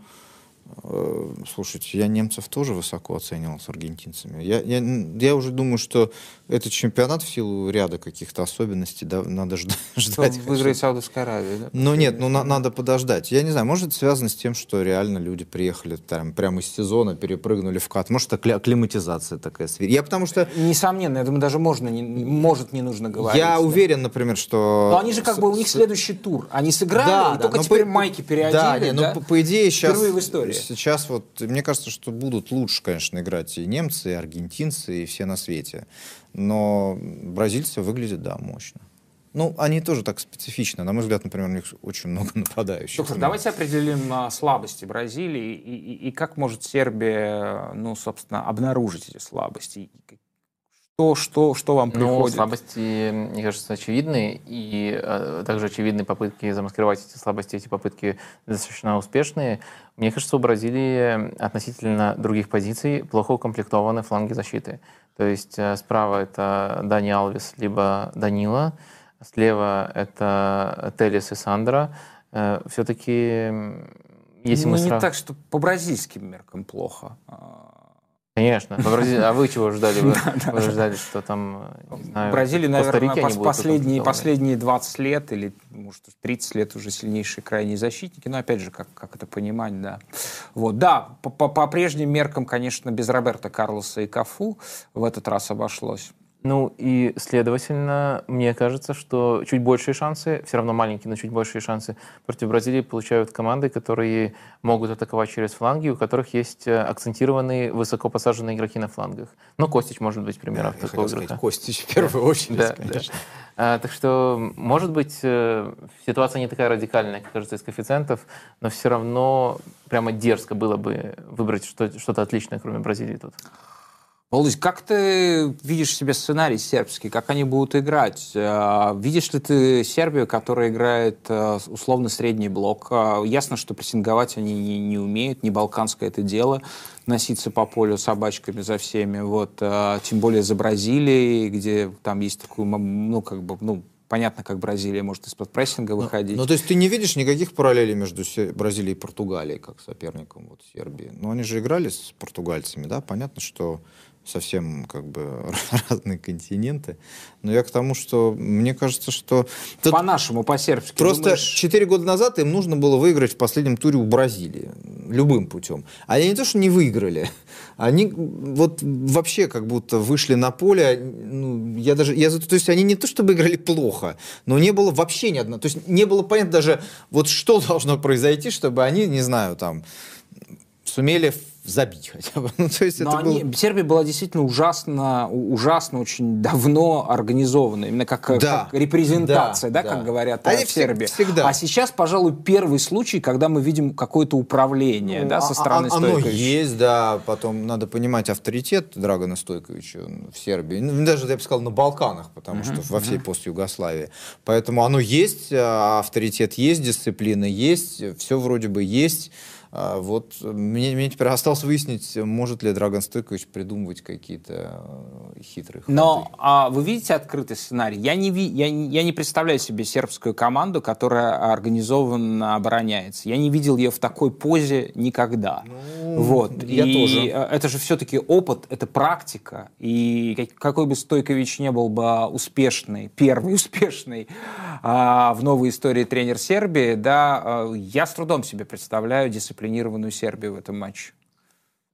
слушайте, я немцев тоже высоко оценивал с аргентинцами. Я, я, я уже думаю, что этот чемпионат в силу ряда каких-то особенностей да, надо жда-
Что
ждать.
выиграет Саудовская Аравия, да?
Ну нет, ну на- надо подождать. Я не знаю, может это связано с тем, что реально люди приехали там прямо из сезона, перепрыгнули в кат. Может, акли- акклиматизация такая. Я потому что
Несомненно, я думаю, даже можно, не, может, не нужно говорить.
я
да.
уверен, например, что...
Но они же как бы, у них
с-
следующий тур. Они сыграли,
Да,
и
да,
только теперь
по-
майки переодели.
Да, не, ну,
да?
по, по идее сейчас...
Впервые в истории.
Сейчас вот, мне кажется, что будут лучше, конечно, играть и немцы, и аргентинцы, и все на свете. Но бразильцы выглядят, да, мощно. Ну, они тоже так специфично. На мой взгляд, например, у них очень много нападающих.
Доктор, давайте определим а, слабости Бразилии и, и- и как может Сербия, ну, собственно, обнаружить эти слабости. И Что, что, вам
Ну,
приходит?
слабости, мне кажется, очевидны, и э, также очевидны попытки замаскировать эти слабости, эти попытки достаточно успешные. Мне кажется, у Бразилии относительно других позиций плохо укомплектованы фланги защиты. То есть э, справа это Дани Алвес либо Данила, слева это Телес и Сандра. Все-таки, если
ну,
мы
не
срав-
так, что по бразильским меркам плохо.
Конечно. по Бразилии- А вы чего ждали? Вы, вы ждали, что там, не знаю,
В Бразилии,
в
наверное, пос- последние, последние 20 лет или, может, 30 лет уже сильнейшие крайние защитники. Но, опять же, как, как это понимать, да. Вот, да, по, по- по прежним меркам, конечно, без Роберта Карлоса и Кафу в этот раз обошлось.
Ну и, следовательно, мне кажется, что чуть большие шансы, все равно маленькие, но чуть большие шансы против Бразилии получают команды, которые могут атаковать через фланги, у которых есть э, акцентированные, высоко посаженные игроки на флангах. Ну, Костич может быть примером
Я
такого
хотел сказать,
игрока.
Костич в первую очередь,
Да,
конечно.
да. А, так что, может быть, э, ситуация не такая радикальная, как кажется, из коэффициентов, но все равно прямо дерзко было бы выбрать что- что-то отличное, кроме Бразилии тут.
Володь, как ты видишь себе сценарий сербский? Как они будут играть? Э, Видишь ли ты Сербию, которая играет э, условно средний блок? Э, Ясно, что прессинговать они не, не умеют, не балканское это дело, носиться по полю собачками за всеми. Вот. Тем более за Бразилией, где там есть такой, м, ну, как бы, ну, понятно, как Бразилия может из-под прессинга выходить.
Ну, то есть ты не видишь никаких параллелей между Бразилией и Португалией, как соперником вот, Сербии? Но они же играли с португальцами, да? Понятно, что совсем как бы разные континенты. Но я к тому, что мне кажется, что... Тут
По-нашему, по-сербски.
Просто
думаешь,
года назад им нужно было выиграть в последнем туре у Бразилии. любым путем. А они не то, что не выиграли, они вот вообще как будто вышли на поле, ну, я даже, я, то есть они не то, чтобы играли плохо, но не было вообще ни одного, то есть не было понятно даже, вот что должно произойти, чтобы они, не знаю, там, сумели забить хотя бы. Ну, то есть
Но
это
они,
было...
Сербия была действительно ужасно, ужасно очень давно организована, именно как, э,
Да.
как репрезентация, да,
Да,
как
да.
говорят э,
Они
в
всег-
Сербии.
всегда.
А сейчас, пожалуй, первый случай, когда мы видим какое-то управление, да, со
А-
стороны
а- Оно
Стойковича.
есть, да. Потом надо понимать авторитет Драгона Стойковича в Сербии. Ну, даже, я бы сказал, на Балканах, потому что во всей пост-Югославии. Поэтому оно есть, а, авторитет есть, дисциплина есть, все вроде бы есть. А, Вот э, мне, мне теперь осталось выяснить, может ли Драгон Стойкович придумывать какие-то э, хитрые ходы.
Но а, вы видите открытый сценарий? Я не, ви- я, я не представляю себе сербскую команду, которая организованно обороняется. Я не видел ее в такой позе никогда. вот.
Ну, я
и
тоже.
э, это же все-таки опыт, это практика. И как- какой бы Стойкович не был бы успешный, первый успешный а, в новой истории тренер Сербии, да, я с трудом себе представляю дисциплинированную Сербию в этом матче.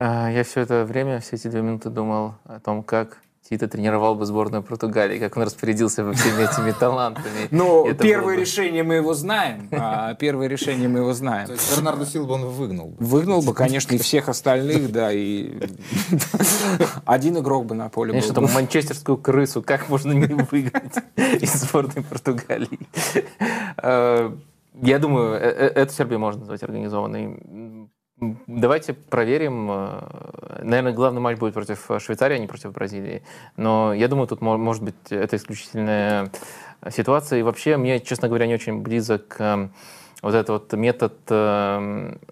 А, Я все это время, все эти две минуты думал о том, как Тита тренировал бы сборную Португалии, как он распорядился бы всеми этими талантами.
Но
Это
первое решение мы его знаем. а, Первое решение мы его знаем.
То есть Бернардо Силва он выгнал. бы.
Выгнал бы, конечно, и всех остальных, да, и один игрок бы на поле был.
Конечно, там манчестерскую крысу как можно не выиграть из сборной Португалии? Я думаю, э- э- эту Сербию можно назвать организованной. Давайте проверим. Э, Наверное, главный матч будет против Швейцарии, а не против Бразилии. Но я думаю, тут мо- может быть это исключительная ситуация. И вообще, мне, честно говоря, не очень близок вот этот вот метод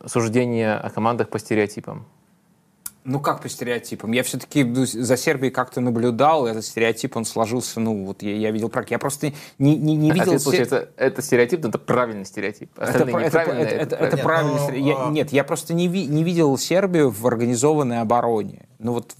суждения о командах по стереотипам.
Ну, как по стереотипам? Я все-таки за Сербией как-то наблюдал, этот стереотип, он сложился, ну, вот я, я видел практику. Я просто не, не, не видел...
Ответ,
се-
получается, это стереотип, но это правильный стереотип.
Это,
Остальные
это, это- это- это
правильно.
правильный
Нет,
стереотип.
ну,
Я-
а-
Нет, я просто не, ви- не видел Сербию в организованной обороне. Ну, вот,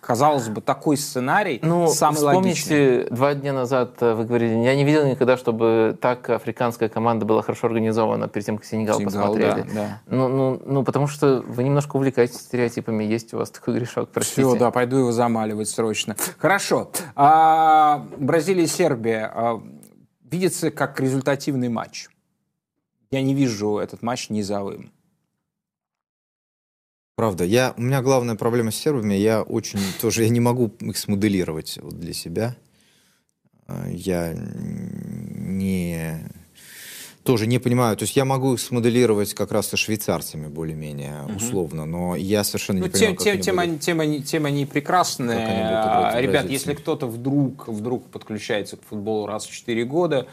казалось бы, такой сценарий
Ну,
самый логичный.
вспомните, два дня назад э, вы говорили, я не видел никогда, чтобы так африканская команда была хорошо организована перед тем, как Сенегал,
Сенегал,
посмотрели.
да, да.
Ну, ну, ну, потому что вы немножко увлекаетесь стереотипами, есть у вас такой грешок, простите.
Все, да, пойду его замаливать срочно. Хорошо. А, Бразилия и Сербия а, видится как результативный матч. Я не вижу этот матч низовым.
Правда, я, у меня главная проблема с сербами, я очень тоже, я не могу их смоделировать вот для себя. А, Я не, тоже не понимаю, то есть я могу их смоделировать как раз со швейцарцами более-менее условно, но я совершенно
Ну,
не
тем,
понимаю, как
тем,
они
тем,
будут.
тем, они, тем они прекрасные.
Как они будут
А, Ребят, если кто-то вдруг, вдруг подключается к футболу раз в 4 года,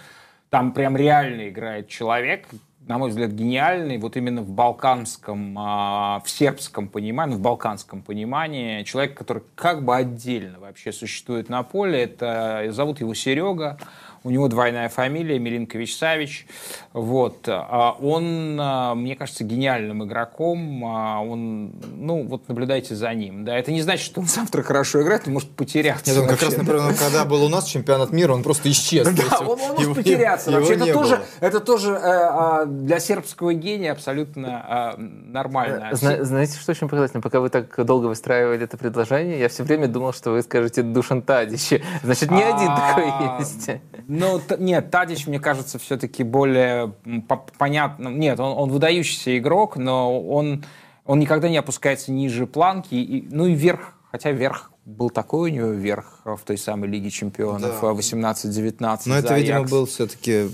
там прям реально играет человек, на мой взгляд, гениальный, вот именно в балканском, а, в сербском понимании, в балканском понимании, человек, который как бы отдельно вообще существует на поле, это, зовут его Серега, у него двойная фамилия, Милинкович Савич. Вот. А Он, а, мне кажется, гениальным игроком. А, Он, ну, вот наблюдайте за ним. Да, это не значит, что он завтра хорошо играет, он может потеряться.
Нет, он как раз, например, когда был у нас чемпионат мира, он просто исчез.
Да, он, он может
его-
потеряться.
его
Вообще, это
не
тоже,
было.
это тоже э, для сербского гения абсолютно нормально.
Э, Зна- знаете, что очень показательно? Пока вы так долго выстраивали это предложение, я все время думал, что вы скажете Душан Тадич. Значит, не один такой есть.
Ну, нет, Тадич, мне кажется, все-таки более понятно. Нет, он, он выдающийся игрок, но он, он никогда не опускается ниже планки. И, ну и вверх, хотя вверх был такой у него вверх в той самой Лиге Чемпионов
Да.
а, 18-19.
Но это,
за
видимо,
Аякс.
был все-таки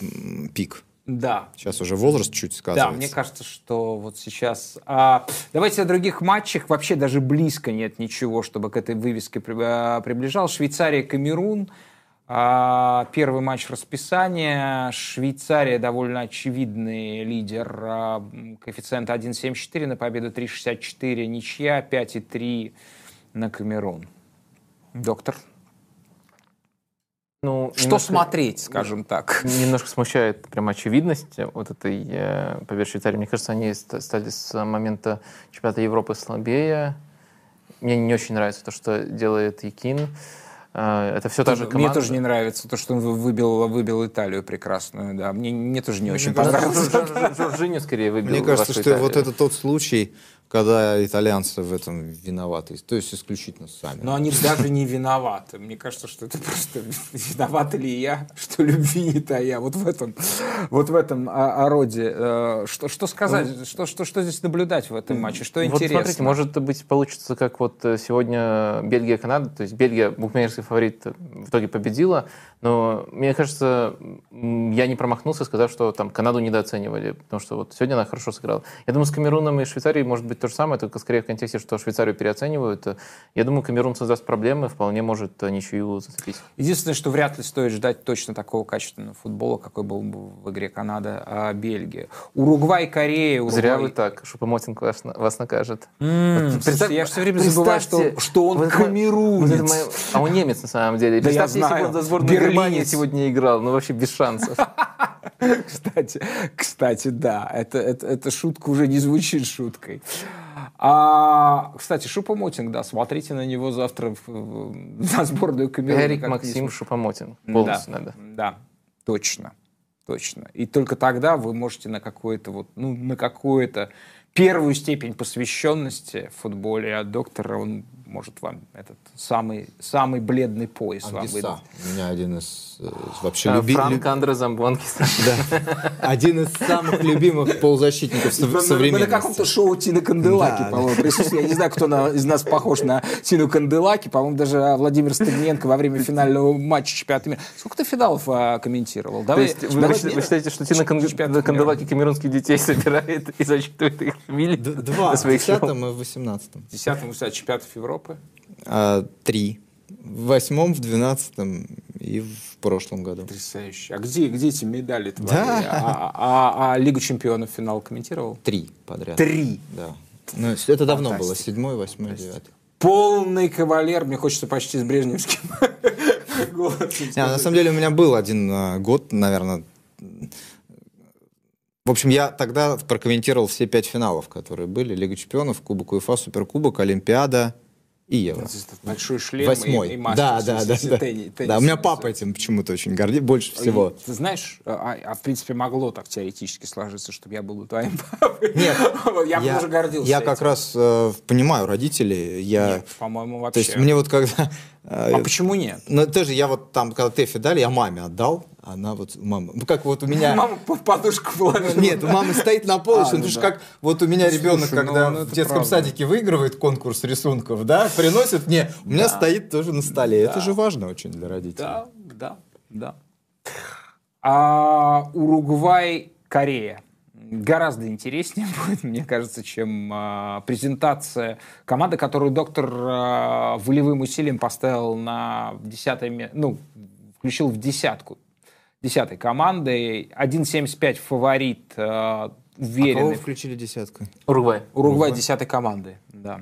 пик.
Да,
Сейчас уже возраст чуть
да,
сказывается.
мне кажется, что вот сейчас... а, давайте о других матчах. Вообще даже близко нет ничего, чтобы к этой вывеске а, приближал. Швейцария, Камерун. А, первый матч расписания. Швейцария довольно очевидный лидер. А, коэффициент 1,74 на победу 3,64. Ничья 5,3 на Камерун. Доктор,
Ну,
что
немножко-
смотреть, скажем так?
Немножко смущает прям очевидность вот этой э, победы Швейцарии. Мне кажется, они ст- стали с момента чемпионата Европы слабее. Мне не очень нравится то, что делает Якин. э, это все та же
Мне
команда.
тоже не нравится то, что он вы- выбил, выбил Италию прекрасную, да. Мне, мне тоже не очень
Мне
понравилось.
Жор- Жор- Жоржиньо скорее выбил
Мне кажется, что вот это тот случай, когда итальянцы в этом виноваты. То есть исключительно сами.
Но они даже не виноваты. Мне кажется, что это просто виноват ли я, что любви не тая. Вот в этом, вот в этом а, а. Э, Что, что сказать? Что, что, что здесь наблюдать в этом матче? Что
Вот
интересно?
смотрите, может быть, получится, как вот э, сегодня Бельгия-Канада, то есть Бельгия, букмекерский фаворит, э, в итоге победила, но мне кажется, я не промахнулся, сказав, что там Канаду недооценивали, потому что вот сегодня она хорошо сыграла. Я думаю, с Камеруном и Швейцарией может быть то же самое, только скорее в контексте, что Швейцарию переоценивают. Я думаю, Камерун создаст проблемы, вполне может ничью зацепить.
Единственное, что вряд ли стоит ждать точно такого качественного футбола, какой был бы в игре Канада, а Бельгия. Уругвай, Корея. Уругвай...
Зря вы так, Шупомотинг вас, вас накажет.
М,
Вот представь-
я все время забываю, что, что он
вот
камерунец.
вот мое- А он немец на самом деле.
Да я
Представьте, если
знаю.
бы он за сборную Германии сегодня играл, ну вообще без шансов.
Кстати, кстати, да, это, это, эта шутка уже не звучит шуткой. А, кстати, Шупомотинг, да, смотрите на него завтра в- в- на сборную Камеруна.
Эрик Максим
смешно.
Шупомотин.
Да,
надо.
Да, точно, точно. И только тогда вы можете на какое-то вот, ну, на какую-то первую степень посвященности в футболе от доктора, он может вам этот самый, самый бледный пояс вам
Ангиса.
выдать.
У меня один из э, вообще
А,
люби-
Франк
лю-
Андре Замбонкис.
да, один из самых любимых полузащитников
Мы-
сов-
мы, мы
современности.
на каком-то шоу Тины Канделаки, по-моему. Я не знаю, кто на- из нас похож на Тину Канделаки. По-моему, даже Владимир Стыгненко во время финального матча чемпионата мира. Сколько ты финалов а, комментировал?
То
Давай,
есть вы, считаете, что Тина. Канделаки камерунских детей собирает и зачитывает их фамилии?
Два, в
своих шоу?
10 и в 18
В 10-м у тебя чемпионатов Европы.
А, Три. В восьмом, в двенадцатом и в прошлом году.
Потрясающе. А где, где эти медали твои?
Да.
А, а- а Лигу чемпионов финал комментировал?
Три подряд.
Три.
Да. Ну, это давно было.
Фантастика.
Седьмой, восьмой, девятый.
Полный кавалер. Мне хочется почти с брежневским
на самом деле у меня был один э, год, наверное. В общем, я тогда прокомментировал все пять финалов, которые были. Лига чемпионов, Кубок УЕФА, Суперкубок, Олимпиада и Евро.
Большой шлем
Восьмой.
и, и
да,
Мастерс,
да, да,
смысле,
да.
тенни-
Да, у меня
теннис.
папа этим почему-то очень гордит, больше всего.
И Ты знаешь, а, а, в принципе могло так теоретически сложиться, чтобы я был бы твоим папой.
Нет,
я, бы уже гордился.
Я
этим.
как раз э, понимаю родителей. Я,
Нет, по-моему,
то
вообще.
есть мне вот когда... э,
А почему нет?
Ну, тоже я вот там, когда Тэфи дали, я маме отдал, а она вот, мама, ну, как вот у меня...
Мама под подушку положила.
Нет, у мамы стоит на полочке,
А,
ну,
ну да.
как вот у меня ребенок,
Слушай,
когда
ну, ну,
в детском
правда.
садике выигрывает конкурс рисунков, да, приносит мне, у меня стоит тоже на столе. Это же важно очень для родителей.
Да, да, да. А Уругвай, Корея. Гораздо интереснее будет, мне кажется, чем а, презентация команды, которую доктор а, волевым усилием поставил на десятое ну, включил в десятку десятой команды. 1.75 фаворит, а,
А кого
уверенный.
включили десятку?
Уругвай.
Уругвай десятой команды, да.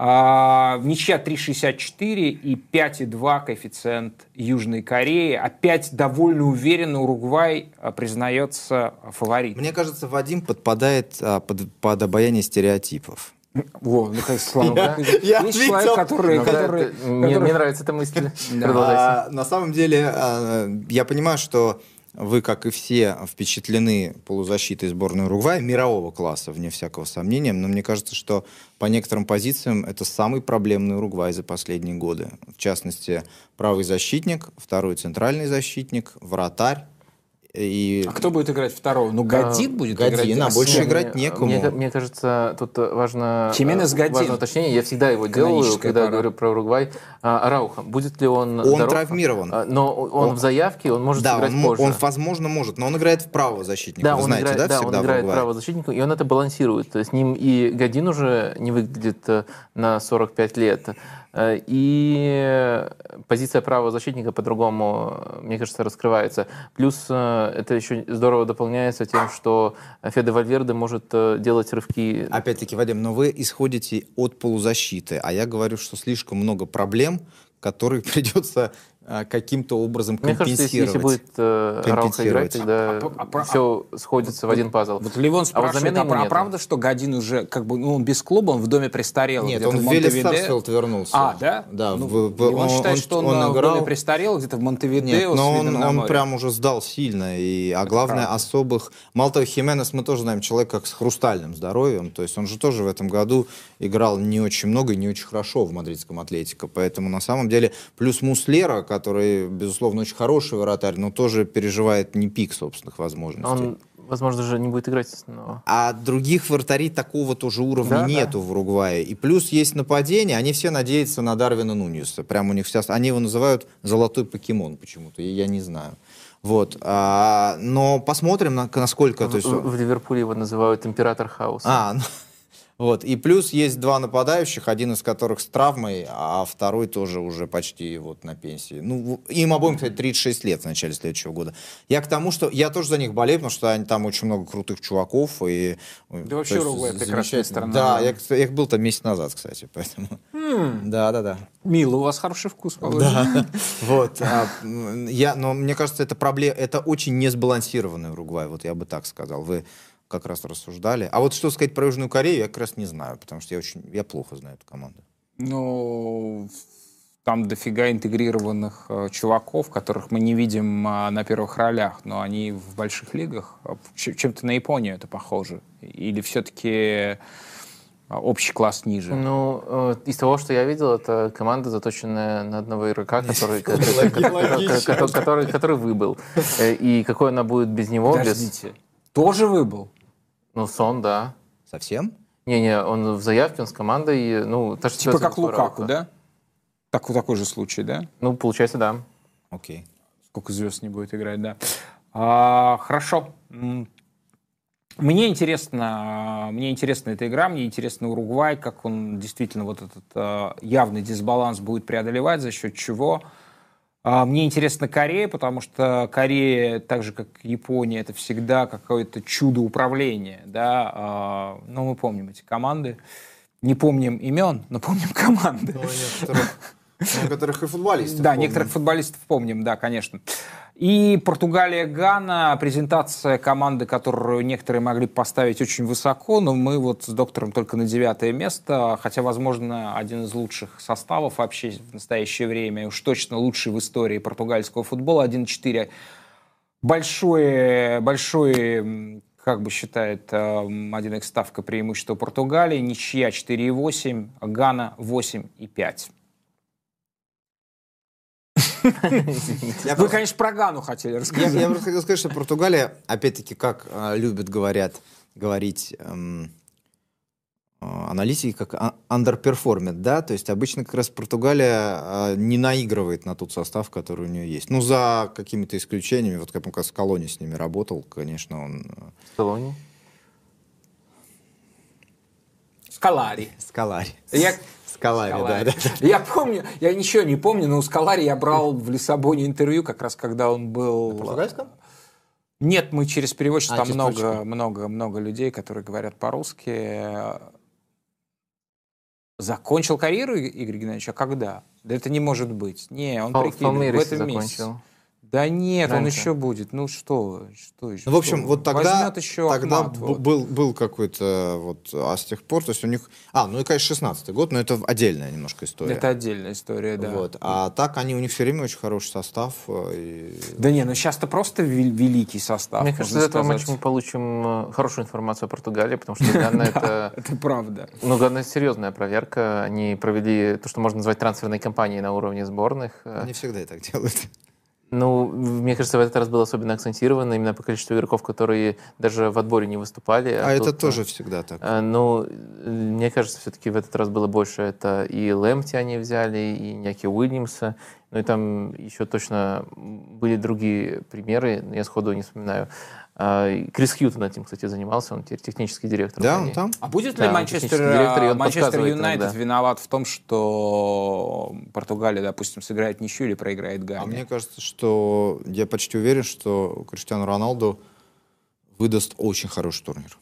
А, ничья 3,64 и 5,2 коэффициент Южной Кореи. Опять довольно уверенно Уругвай а, признается фаворитом.
Мне кажется, Вадим подпадает а, под, под обаяние стереотипов.
Во, ну, как слава
Я-
богу.
я
Есть
ответил.
человек, который...
Ну да,
который-
это- мне,
который-
мне нравится эта мысль. Продолжайте.
А, на самом деле, а, я понимаю, что вы, как и все, впечатлены полузащитой сборной Уругвая, мирового класса, вне всякого сомнения, но мне кажется, что по некоторым позициям это самый проблемный Уругвай за последние годы. В частности, правый защитник, второй центральный защитник, вратарь. И
А кто будет играть второго? Ну, Годин будет
Годин,
играть.
а больше
Нет,
играть некому.
Мне, мне кажется, тут важно,
Хименес
э,
Годин.
важное уточнение. Я всегда его делаю, когда
пара.
говорю про Уругвай. А, Арауха, будет ли он
Он
здоров?
травмирован.
А, Но он,
Он-
в заявке, он может
Да,
сыграть
он,
позже.
он, возможно, может, но он играет в правого защитника.
Да,
Вы
он
знаете,
играет,
да,
да,
всегда
он
в
играет
Уругвае?
правозащитника, и он это балансирует. То есть с ним и Годин уже не выглядит э, на 45 лет. Э, И позиция правого защитника по-другому, мне кажется, раскрывается. Плюс э, это еще здорово дополняется тем, что Феде Вальверде может э, делать рывки.
Опять-таки, Вадим, но вы исходите от полузащиты, а я говорю, что слишком много проблем, которые придется каким-то образом
Мне кажется, если, если
компенсировать.
будет э, Арауха играть,
Компенсировать.
тогда
А, а, а,
все сходится в один пазл.
Вот Ливон спрашивает, а,
ему
пра-
нету.
правда, что Годин уже, как бы, ну, он без клуба, он в доме престарелых?
Нет, он в
Монтевидео?
Велес Старсфилд вернулся.
А, да?
Да,
Ну,
в- в-
Ливон считает, что он, в
играл.
доме престарелых, где-то в Монтевидео
Нет, но он, он
море.
прям уже сдал сильно. И, а главное,
правда.
особых... Мало того, Хименес мы тоже знаем, человек как с хрустальным здоровьем. То есть он же тоже в этом году играл не очень много и не очень хорошо в мадридском Атлетико. Поэтому на самом деле плюс Муслера, который, безусловно, очень хороший вратарь, но тоже переживает не пик собственных возможностей.
Он, возможно, даже не будет играть, но...
А других вратарей такого тоже уровня
Да,
нету в Уругвае. И плюс есть нападение, они все надеются на Дарвина Нуньеса. Прям у них вся... Они его называют «золотой покемон» почему-то, я не знаю. Вот. А, но посмотрим, на- насколько... То есть...
В, в Ливерпуле его называют император хаоса.
А, ну, вот. И плюс есть два нападающих, один из которых с травмой, а второй тоже уже почти вот на пенсии. Ну, им обоим, кстати, 36 лет в начале следующего года. Я к тому, что я тоже за них болею, потому что они, там очень много крутых чуваков. И,
Да вообще Уругвай прекрасная страна,
Да,
да.
я, я был там месяц назад, кстати, поэтому... Да, да, да.
Мило, у вас хороший вкус, по-моему.
Да, вот. а, я, но мне кажется, это проблема, это очень несбалансированный Уругвай, вот я бы так сказал. Вы как раз рассуждали. А вот что сказать про Южную Корею, я как раз не знаю, потому что я очень, я плохо знаю эту команду.
Ну, там дофига интегрированных э, чуваков, которых мы не видим а, на первых ролях, но они в больших лигах. А Чем-то на Японию это похоже. Или все-таки общий класс ниже?
Ну, э, из того, что я видел, это команда, заточенная на одного игрока, который, который, который- выбыл. Э, И какой она будет без него? Без,
Подождите. Тоже выбыл?
Ну, Сон, да.
Совсем?
Не-не, он в заявке, он с командой, ну, та же
Типа как. Лукаку, да? Так, такой же случай, да?
Ну, получается, да.
Окей.
Сколько звезд не будет играть, да. А, хорошо. Мне интересно, мне интересна эта игра, мне интересно Уругвай, как он действительно вот этот а, явный дисбаланс будет преодолевать, за счет чего. А, Мне интересна Корея, потому что Корея, так же как Япония, это всегда какое-то чудо управления. Да? А, Ну, мы помним эти команды. Не помним имен, но помним команды.
Некоторых и футболистов.
Да, некоторых футболистов помним, да, конечно. И Португалия, Гана, презентация команды, которую некоторые могли поставить очень высоко, но мы вот с доктором только на девятое место, хотя, возможно, один из лучших составов вообще в настоящее время, уж точно лучший в истории португальского футбола, 1-4. Большое, большое, как бы считает эм, 1x ставка преимущество Португалии, ничья 4,8, Гана 8,5.
Я
Вы,
просто-
конечно, про Гану хотели рассказать.
я просто хотел сказать, что Португалия, опять-таки, как а, любят говорят, говорить эм, а, аналитики, как а- underperformит, да, то есть обычно как раз Португалия а, не наигрывает на тот состав, который у нее есть. Ну, за какими-то исключениями, вот как как с Колони с ними работал, конечно, он... э,
Сталлоне.
Скалари.
Скалари.
Я,
Скалари, да, да.
я помню, я ничего не помню, но у Скалари я брал в Лиссабоне интервью, как раз когда он был...
Португальском?
Нет, мы через переводчика,
А,
там
через
много, много, много людей, которые говорят по-русски. Закончил карьеру Игорь Геннадьевич, а когда? Да это не может быть. Не, он
Пал-
прикидывает, в
Палмейрасе
этом месяце. Да нет, он
Раньше.
еще будет. Ну что, что еще?
Ну, в общем,
Что
вот тогда,
Возьмет еще
тогда
Ахмат,
б-
вот.
был, был какой-то вот, а с тех пор, то есть у них... А, ну и, конечно, 16 год, но это отдельная немножко история.
Это отдельная история, да.
Вот. А так они, у них все время очень хороший состав. э, И...
Да не, ну сейчас-то просто вел- великий состав.
Мне кажется, из этого матча мы получим э, хорошую информацию о Португалии, потому что Ганна это...
Это правда.
Ну, Ганна серьезная проверка. Они провели то, что можно назвать трансферной кампанией на уровне сборных.
Они всегда и так делают.
Ну, мне кажется, в этот раз было особенно акцентировано именно по количеству игроков, которые даже в отборе не выступали.
А это
тут, э,
тоже всегда так.
э, Ну, мне кажется, все-таки в этот раз было больше. Это и Лэмти они взяли, и Няки Уильямса. Ну и там еще точно были другие примеры, я сходу не вспоминаю. А, Крис Хьютон этим, кстати, занимался, он теперь технический директор.
Да, он там?
А будет
Да,
ли Манчестер,
он
Манчестер Юнайтед виноват в том, что Португалия, допустим, сыграет ничью или проиграет Гане?
А мне кажется, что я почти уверен, что Криштиану Роналду выдаст очень хороший турнир.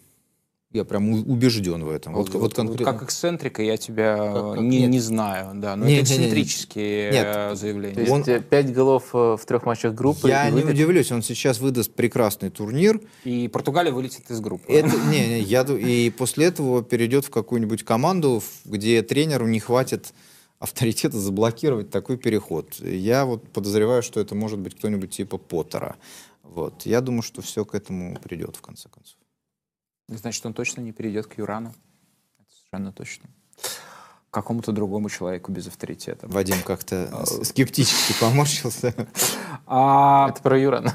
Я прям убежден в этом. Вот, вот конкретно.
Как эксцентрика я тебя
Как- как-
не,
нет.
не знаю. Да, но
Не,
это эксцентрические
Нет.
э,
То
заявления.
есть
Он-
пять голов э, в трех матчах группы.
Я не удивлюсь, он сейчас выдаст прекрасный турнир.
И Португалия вылетит из группы.
Это, не, не, я, и после этого перейдет в какую-нибудь команду, где тренеру не хватит авторитета заблокировать такой переход. Я вот подозреваю, что это может быть кто-нибудь типа Поттера. Вот. Я думаю, что все к этому придет в конце концов.
Значит, он точно не перейдет к Юрану. Это совершенно точно. К какому-то другому человеку без авторитета.
Вадим как-то скептически поморщился.
А,
Это про Юрана.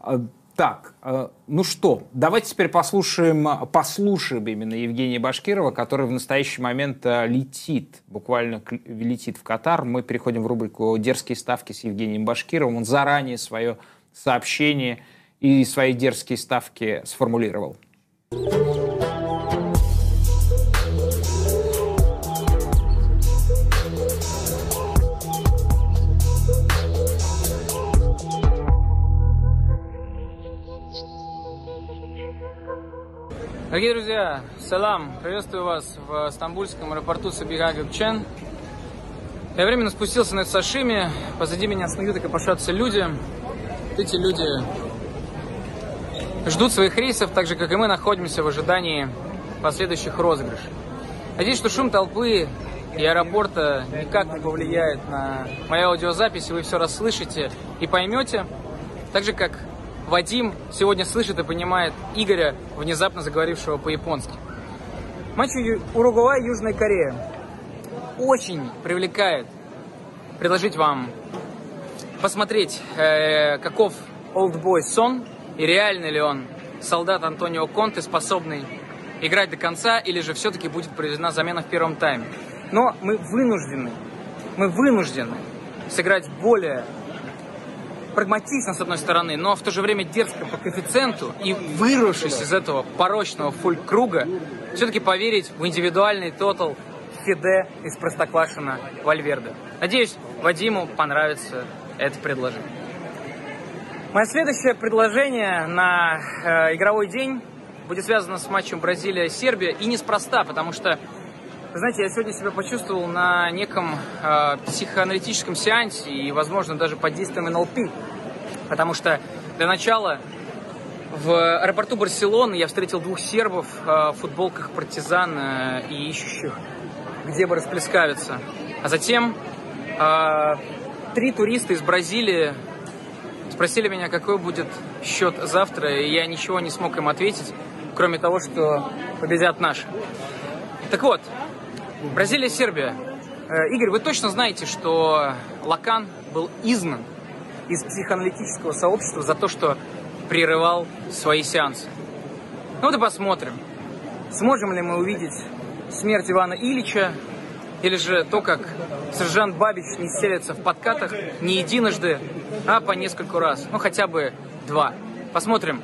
Так, э, ну что, давайте теперь послушаем, послушаем именно Евгения Башкирова, который в настоящий момент э, летит, буквально летит в Катар. Мы переходим в рубрику «Дерзкие ставки» с Евгением Башкировым. Он заранее свое сообщение и свои дерзкие ставки сформулировал.
Дорогие друзья, салам! Приветствую вас в стамбульском аэропорту Сабига Gökçen. Я временно спустился на Сашими. Позади меня снуют и копошатся люди. Эти люди ждут своих рейсов, так же, как и мы находимся в ожидании последующих розыгрышей. Надеюсь, что шум толпы и аэропорта никак не повлияет на мою аудиозапись, и вы все расслышите и поймете. Так же, как Вадим сегодня слышит и понимает Игоря, внезапно заговорившего по-японски. Матч Уругвай Южная Корея очень привлекает предложить вам посмотреть, э, каков олдбой Сон и реально ли он солдат Антонио Конте, способный играть до конца, или же все-таки будет проведена замена в первом тайме. Но мы вынуждены, мы вынуждены сыграть более прагматично, с одной стороны, но в то же время дерзко по коэффициенту и вырвавшись из этого порочного фуль-круга, все-таки поверить в индивидуальный тотал Фиде из Простоквашина Вальверде. Надеюсь, Вадиму понравится это предложение. Мое следующее предложение на э, игровой день будет связано с матчем Бразилия-Сербия и неспроста, потому что вы знаете, я сегодня себя почувствовал на неком э, психоаналитическом сеансе и, возможно, даже под действием НЛП. Потому что для начала в аэропорту Барселоны я встретил двух сербов э, в футболках партизан э, и ищущих, где бы расплескавиться. А затем э, три туриста из Бразилии спросили меня, какой будет счет завтра, и я ничего не смог им ответить, кроме того, что победят наши. Так вот, Бразилия-Сербия. Э, Игорь, вы точно знаете, что Лакан был изгнан из психоаналитического сообщества за то, что прерывал свои сеансы. Ну вот и посмотрим, сможем ли мы увидеть смерть Ивана Ильича, или же то, как сержант Бабич не селится в подкатах не единожды, а по нескольку раз. Ну, хотя бы два. Посмотрим,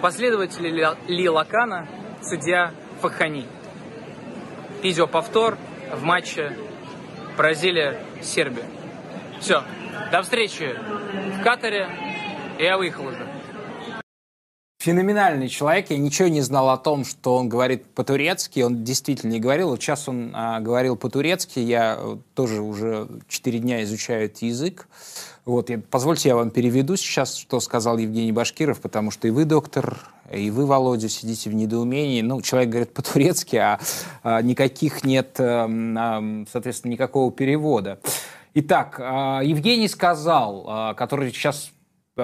последователи ли, Лакана судья Фахани. Видеоповтор в матче Бразилия-Сербия. Все. До встречи в Катаре. Я выехал уже.
Феноменальный человек. Я ничего не знал о том, что он говорит по-турецки. Он действительно не говорил. Вот сейчас он а, говорил по-турецки. Я э, тоже уже 4 дня изучаю этот язык. Вот, я, позвольте, я вам переведу сейчас, что сказал Евгений Башкиров, потому что и вы, доктор, и вы, Володя, сидите в недоумении. Ну, человек говорит по-турецки, а, а никаких нет, ам, соответственно, никакого перевода. Итак, а, Евгений сказал, а, который сейчас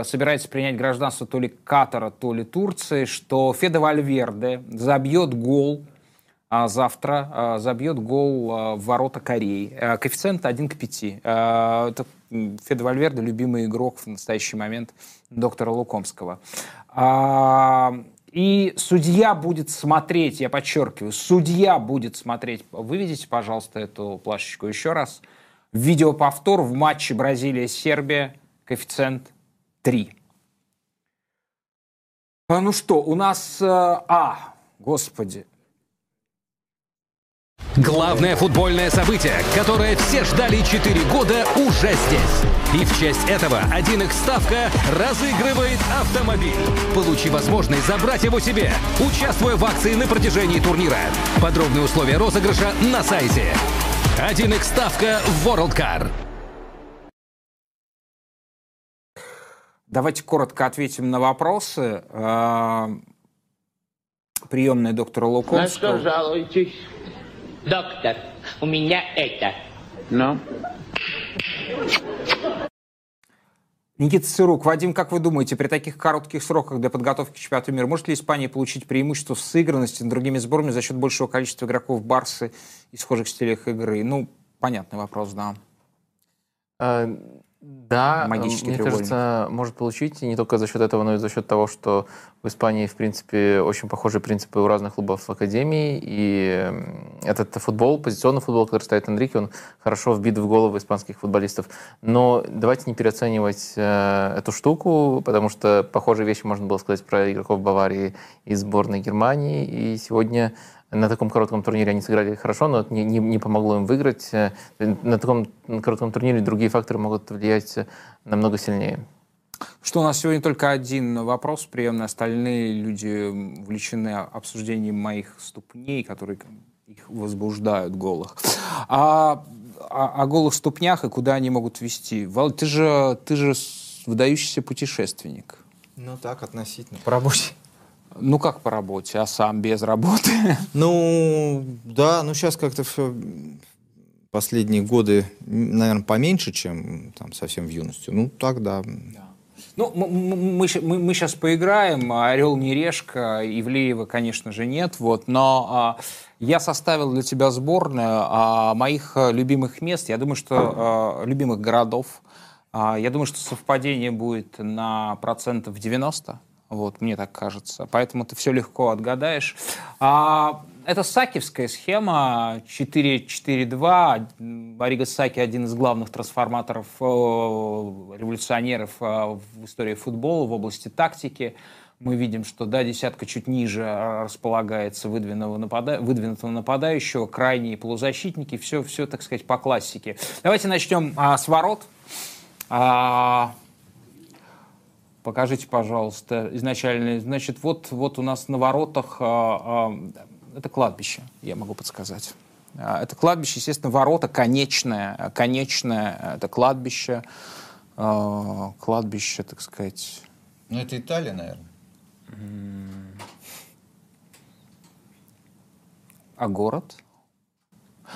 собирается принять гражданство то ли Катара, то ли Турции, что Феде Вальверде забьет гол а, завтра, а, забьет гол а, в ворота Кореи. А, Коэффициент 1 к 5. А, Это м, Феде Вальверде, любимый игрок в настоящий момент доктора Лукомского. А, И судья будет смотреть, я подчеркиваю, судья будет смотреть. Выведите, пожалуйста, эту плашечку еще раз. Видеоповтор в матче Бразилия-Сербия. Коэффициент 3. А, Ну что, у нас... э, А, господи.
Главное футбольное событие, которое все ждали 4 года, уже здесь. И в честь этого 1x ставка разыгрывает автомобиль. Получи возможность забрать его себе, участвуя в акции на протяжении турнира. Подробные условия розыгрыша на сайте. 1x ставка World Car.
Давайте коротко ответим на вопросы. А, Приемная доктора
На что
Лукомского.
жалуетесь? Доктор, у меня это.
Ну?
Никита Сырук, Вадим, как вы думаете, при таких коротких сроках для подготовки к чемпионату мира может ли Испания получить преимущество в сыгранности над другими сборными за счет большего количества игроков Барсы и схожих стилях игры? Ну, понятный вопрос, да.
Да,
Магический
мне кажется, может получить не только за счет этого, но и за счет того, что в Испании, в принципе, очень похожие принципы у разных клубов академии, и этот футбол, позиционный футбол, который ставит Энрике, он хорошо вбит в головы испанских футболистов. Но давайте не переоценивать э, эту штуку, потому что похожие вещи можно было сказать про игроков Баварии и сборной Германии, и сегодня на таком коротком турнире они сыграли хорошо, но это не, не- не помогло им выиграть. Э, На таком коротком турнире другие факторы могут влиять намного сильнее.
Что у нас сегодня только один вопрос приемный, остальные люди увлечены обсуждением моих ступней, которые их возбуждают голых. А, о, о голых ступнях и куда они могут вести? Вал, ты же, ты же выдающийся путешественник.
Ну так, относительно. По работе.
Ну как по работе, а сам без работы?
Ну, да, ну сейчас как-то все последние годы, наверное, поменьше, чем там совсем в юности. Ну, так, да.
Ну, м- м- мы, мы, мы сейчас поиграем, орел не решка, Ивлеева, конечно же, нет, вот, но а, я составил для тебя сборную а, моих а, любимых мест, я думаю, что а, любимых городов, А, я думаю, что совпадение будет на процентов 90, вот, мне так кажется, поэтому ты все легко отгадаешь. А, это сакевская схема 4-4-2. Ариго Саки один из главных трансформаторов, э, революционеров э, в истории футбола, в области тактики. Мы видим, что да, десятка чуть ниже э, располагается выдвинутого, напада- выдвинутого нападающего, крайние полузащитники, все, все, так сказать, по классике. Давайте начнем а, с ворот. А, Покажите, пожалуйста, изначально. Значит, вот, вот у нас на воротах а, а, это кладбище, я могу подсказать. А, Это кладбище, естественно, ворота конечное, конечное, это кладбище, кладбище, так сказать.
Ну, это Италия, наверное.
А город?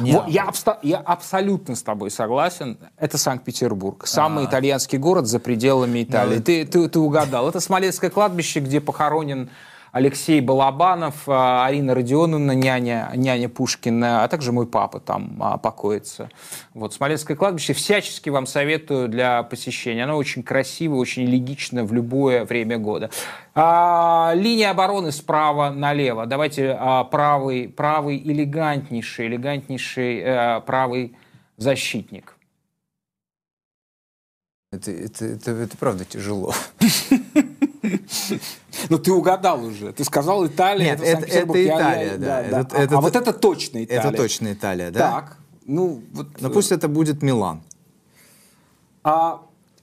Не,
Вот я, абста- я абсолютно с тобой согласен. Это Санкт-Петербург. Самый итальянский город за пределами Италии.
Ну,
ты, ты, ты угадал. Это Смоленское кладбище, где похоронен Алексей Балабанов, а, Арина Родионовна, няня, няня Пушкина, а также мой папа там а, покоится. Вот Смоленское кладбище всячески вам советую для посещения. Оно очень красиво, очень элегично в любое время года. А, линия обороны справа налево. Давайте а, правый, правый элегантнейший, элегантнейший э, правый защитник.
Это, это, это, это правда тяжело.
Ну, ты угадал уже. Ты сказал Италия.
Нет, это-
Санкт-Петербург.
это
Я- я-
Италия, да.
А-
Это-
а,
это-
вот это точно Италия.
Это точно Италия, да?
Так. Ну, вот,
Но пусть это будет Милан.
а,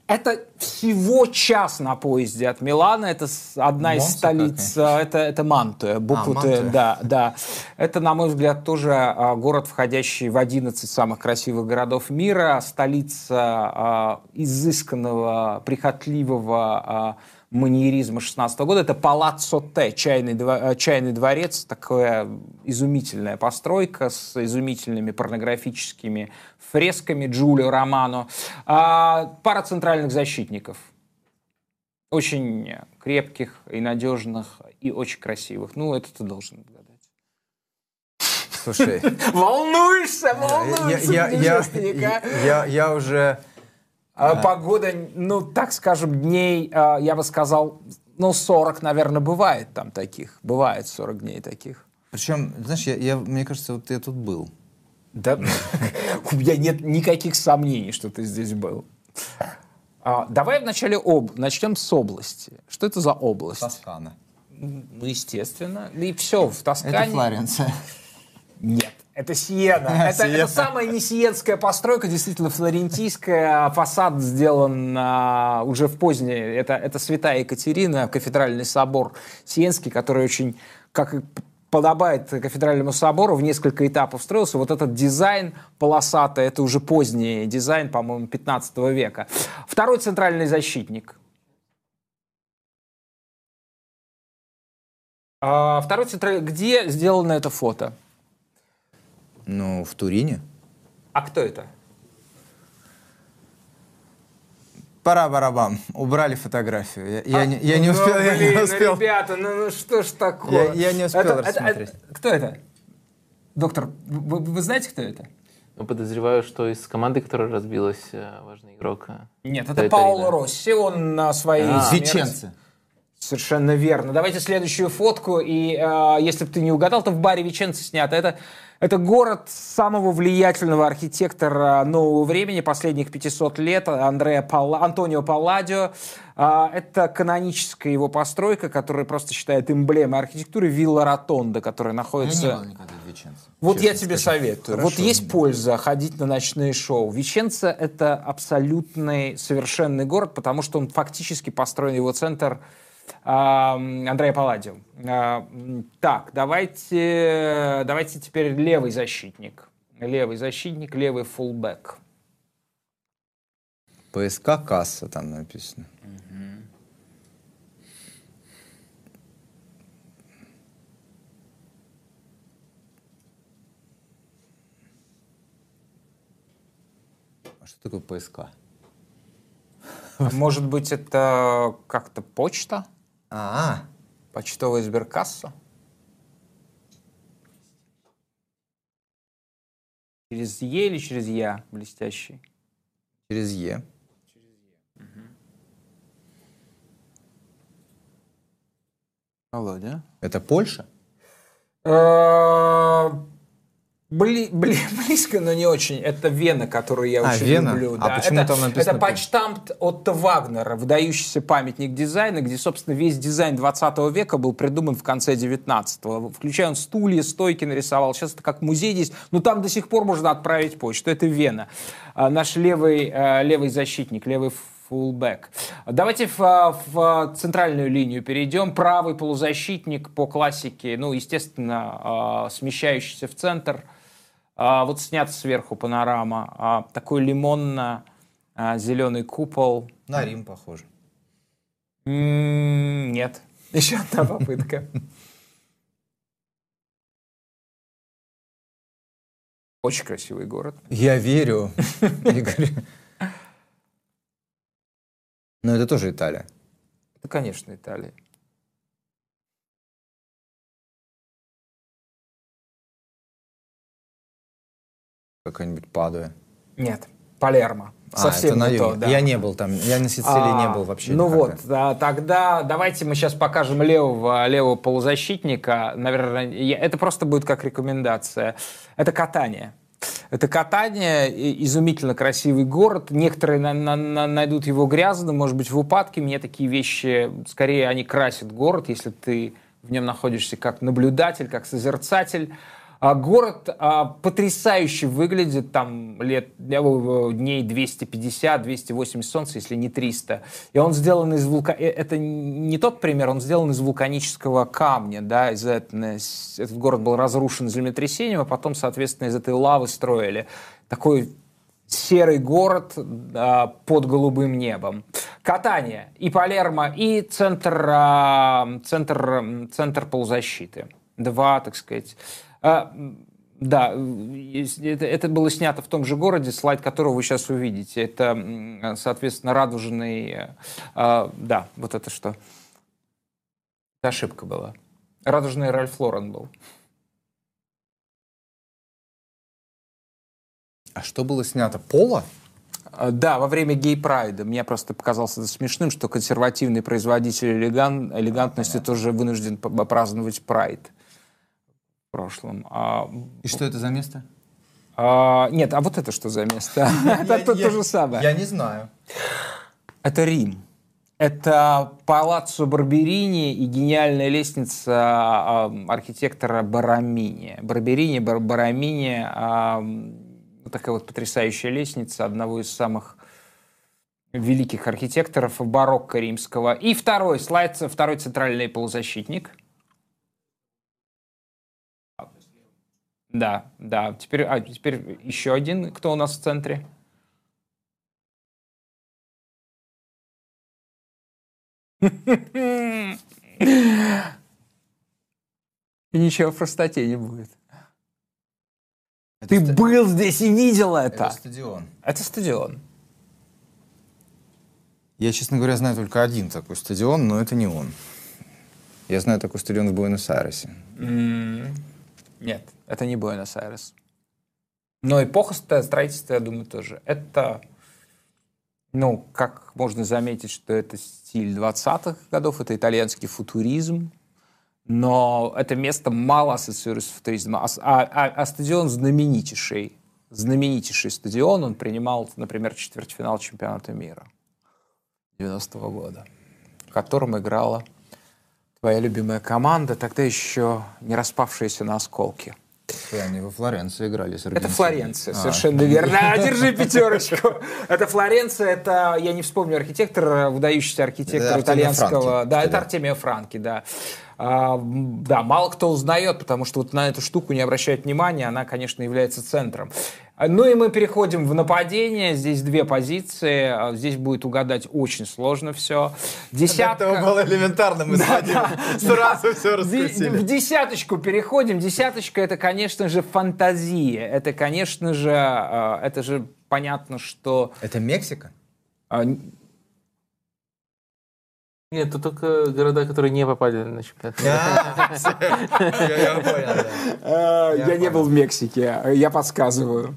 это всего час на поезде от Милана. Это одна из
Монца
столиц. а, Это, это Мантуя. Букву
А, Мантуя.
да, да. Это, на мой взгляд, тоже а, город, входящий в 11 самых красивых городов мира. Столица а, изысканного, прихотливого а, маньеризма 16 года. Это Палаццо Т, чайный, дво- э, чайный дворец, такая изумительная постройка с изумительными порнографическими фресками Джулио Романо. А, пара центральных защитников. Очень крепких и надежных, и очень красивых. Ну, это ты должен отгадать.
Слушай,
Волнуешься, волнуешься,
я, я,
а?
я, я уже...
А, Погода, ну, так скажем, дней, а, я бы сказал, ну, 40, наверное, бывает там таких. Бывает 40 дней таких.
Причем, знаешь, я, я, мне кажется, вот я тут был.
Да, у меня нет никаких сомнений, что ты здесь был. А, давай вначале об... начнем с области. Что это за область?
Тоскана.
Ну, естественно. И все, в Тоскане...
Это Флоренция.
Нет, Это Сиена. Это, это самая не сиенская постройка, действительно флорентийская. Фасад сделан а, уже в позднее. Это, это Святая Екатерина, кафедральный собор Сиенский, который очень, как подобает кафедральному собору, в несколько этапов строился. Вот этот дизайн полосатый, это уже поздний дизайн, по-моему, 15 века. Второй центральный защитник. А, второй центральный... Где сделано это фото?
Ну, в Турине.
А кто это?
Пора барабан. Убрали фотографию. Я, я
А,
не, я не
ну,
успел. я не
блин, ну,
успел.
ребята, ну, ну что ж такое?
Я- я не успел
Это- это-
рассмотреть.
это- кто это? Доктор, вы, вы знаете, кто это?
Ну, подозреваю, что из команды, которая разбилась, э, важный игрок. э,
Нет, это. Пауло Росси. Он на своей...
А.
Веченцы.
Совершенно верно. Давайте следующую фотку. И э, если бы ты не угадал, то в баре Веченце снято. Это, это город самого влиятельного архитектора нового времени, последних 500 лет, Андреа Палла- Антонио Палладио. А, это каноническая его постройка, которая просто считает эмблемой архитектуры Вилла Ротонда, которая находится...
Я не был никогда в Веченце.
Вот я тебе
скажу.
советую.
Хорошо.
Вот есть польза ходить на ночные шоу. Веченца — это абсолютный, совершенный город, потому что он фактически построен, его центр Андрея Палладио. А, Так, давайте, давайте теперь левый защитник. Левый защитник, левый фулбэк.
ПСК касса там написано. А что такое ПСК?
Может быть, это как-то почта?
А,
Почтовая сберкасса? Через Е или через Я блестящий?
через Е.
Володя?
Это Польша?
Бли, бли- близко, но не очень. Это Вена, которую я
А,
очень
Вена?
люблю.
А
да.
почему
это,
там написано
Это почтамт Отто Вагнера, выдающийся памятник дизайна, где, собственно, весь дизайн 20 века был придуман в конце 19-го. Включая он стулья, стойки нарисовал. Сейчас это как музей здесь. Но там до сих пор можно отправить почту. Это Вена. А, наш левый, э, левый защитник, левый фулбэк. Давайте в, а, в центральную линию перейдем. Правый полузащитник по классике, ну, естественно, а, смещающийся в центр. А, Вот снят сверху панорама. А, Такой лимонно-зеленый купол.
На Рим похоже.
М, Нет. Еще одна попытка. Очень красивый город.
Я верю, Игорь. Но это тоже Италия.
Это, конечно, Италия.
Какая-нибудь Падуя.
Нет, Палермо.
А,
Совсем
это на
не то, да.
Я не был там. Я на Сицилии не
А,
был вообще
Ну
никогда.
вот, да, тогда давайте мы сейчас покажем левого, левого полузащитника. Наверное, я- это просто будет как рекомендация. Это катание. Это катание, изумительно красивый город. Некоторые на- на- на- найдут его грязным, может быть, в упадке. Мне такие вещи, скорее, они красят город, если ты в нем находишься как наблюдатель, как созерцатель. А город а, потрясающе выглядит, там лет, э, э, дней 250-280 солнца, если не 300. И он сделан из вулка... э, Это не тот пример, он сделан из вулканического камня, да, из этого... Этот город был разрушен землетрясением, а потом, соответственно, из этой лавы строили. Такой серый город а, под голубым небом. Катание. И Палермо, и центр, а, центр, центр полузащиты. Два, так сказать. А, да, это, это было снято в том же городе, слайд которого вы сейчас увидите. Это, соответственно, радужный... а, да, вот это что. Это ошибка была. Радужный Ральф Лорен был.
А что было снято? Поло?
А, Да, во время гей-прайда. Мне просто показалось это смешным, что консервативный производитель элеган- элегантности тоже вынужден праздновать прайд прошлом. А,
И что это за место?
а, нет, а вот это что за место? Это то- же самое.
Я не знаю.
Это Рим. Это Палаццо Барберини и гениальная лестница а, архитектора Барамини. Барберини, Бар- Барамини, а, такая вот потрясающая лестница одного из самых великих архитекторов барокко римского. И второй слайд, второй центральный полузащитник. Да, да. Теперь, а, теперь еще один, кто у нас в центре? И ничего в простоте не будет. Ты был здесь и видел это.
Это стадион.
Это стадион.
Я, честно говоря, знаю только один такой стадион, но это не он. Я знаю такой стадион в Буэнос-Айресе.
М, Нет, это не Буэнос-Айрес. Но эпоха ст- строительства, я думаю, тоже. Это, ну, как можно заметить, что это стиль 20-х годов, это итальянский футуризм, но это место мало ассоциируется с футуризмом. А, а- а- а стадион знаменитейший, знаменитейший стадион, он принимал, например, четвертьфинал чемпионата мира 90-го года, в котором играла твоя любимая команда, тогда еще не распавшаяся на осколки.
Они во Флоренции играли с
Это. Флоренция,
А.
совершенно верно. А, Держи пятерочку. Это Флоренция, это, я не вспомню архитектор, выдающийся архитектор итальянского. Да, это
тогда.
Артемио Франки, да. А, да, мало кто узнает, потому что вот на эту штуку не обращают внимания, она, конечно, является центром. А, Ну и мы переходим в нападение. Здесь две позиции. А, Здесь будет угадать очень сложно все. Десятка...
было элементарно, мы с Вадимом сразу все
Ди- В десяточку переходим. Десяточка это, конечно же, фантазия. Это, конечно же, э, это же понятно, что
Это Мексика?
Нет, тут только города, которые не попали на чемпионат.
Я
не был в Мексике, я подсказываю.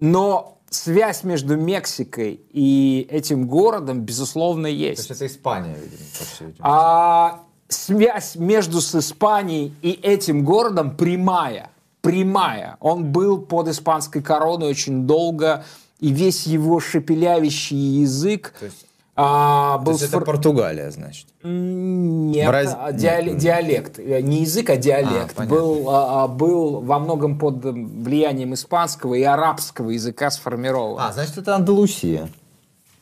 Но связь между Мексикой и этим городом, безусловно,
То
есть.
есть это Испания, видимо, по.
А связь между с Испанией и этим городом прямая. Прямая. Он был под испанской короной очень долго, и весь его шепелявящий язык
То есть,
а,
то
был
есть это
сфор-
Португалия, значит.
Нет,
Браз-
а, диале-
Нет.
диалект. Э, Не язык, а диалект.
А, понятно.
был, а, а, был во многом под влиянием испанского и арабского языка сформирован.
А, значит, это Андалусия.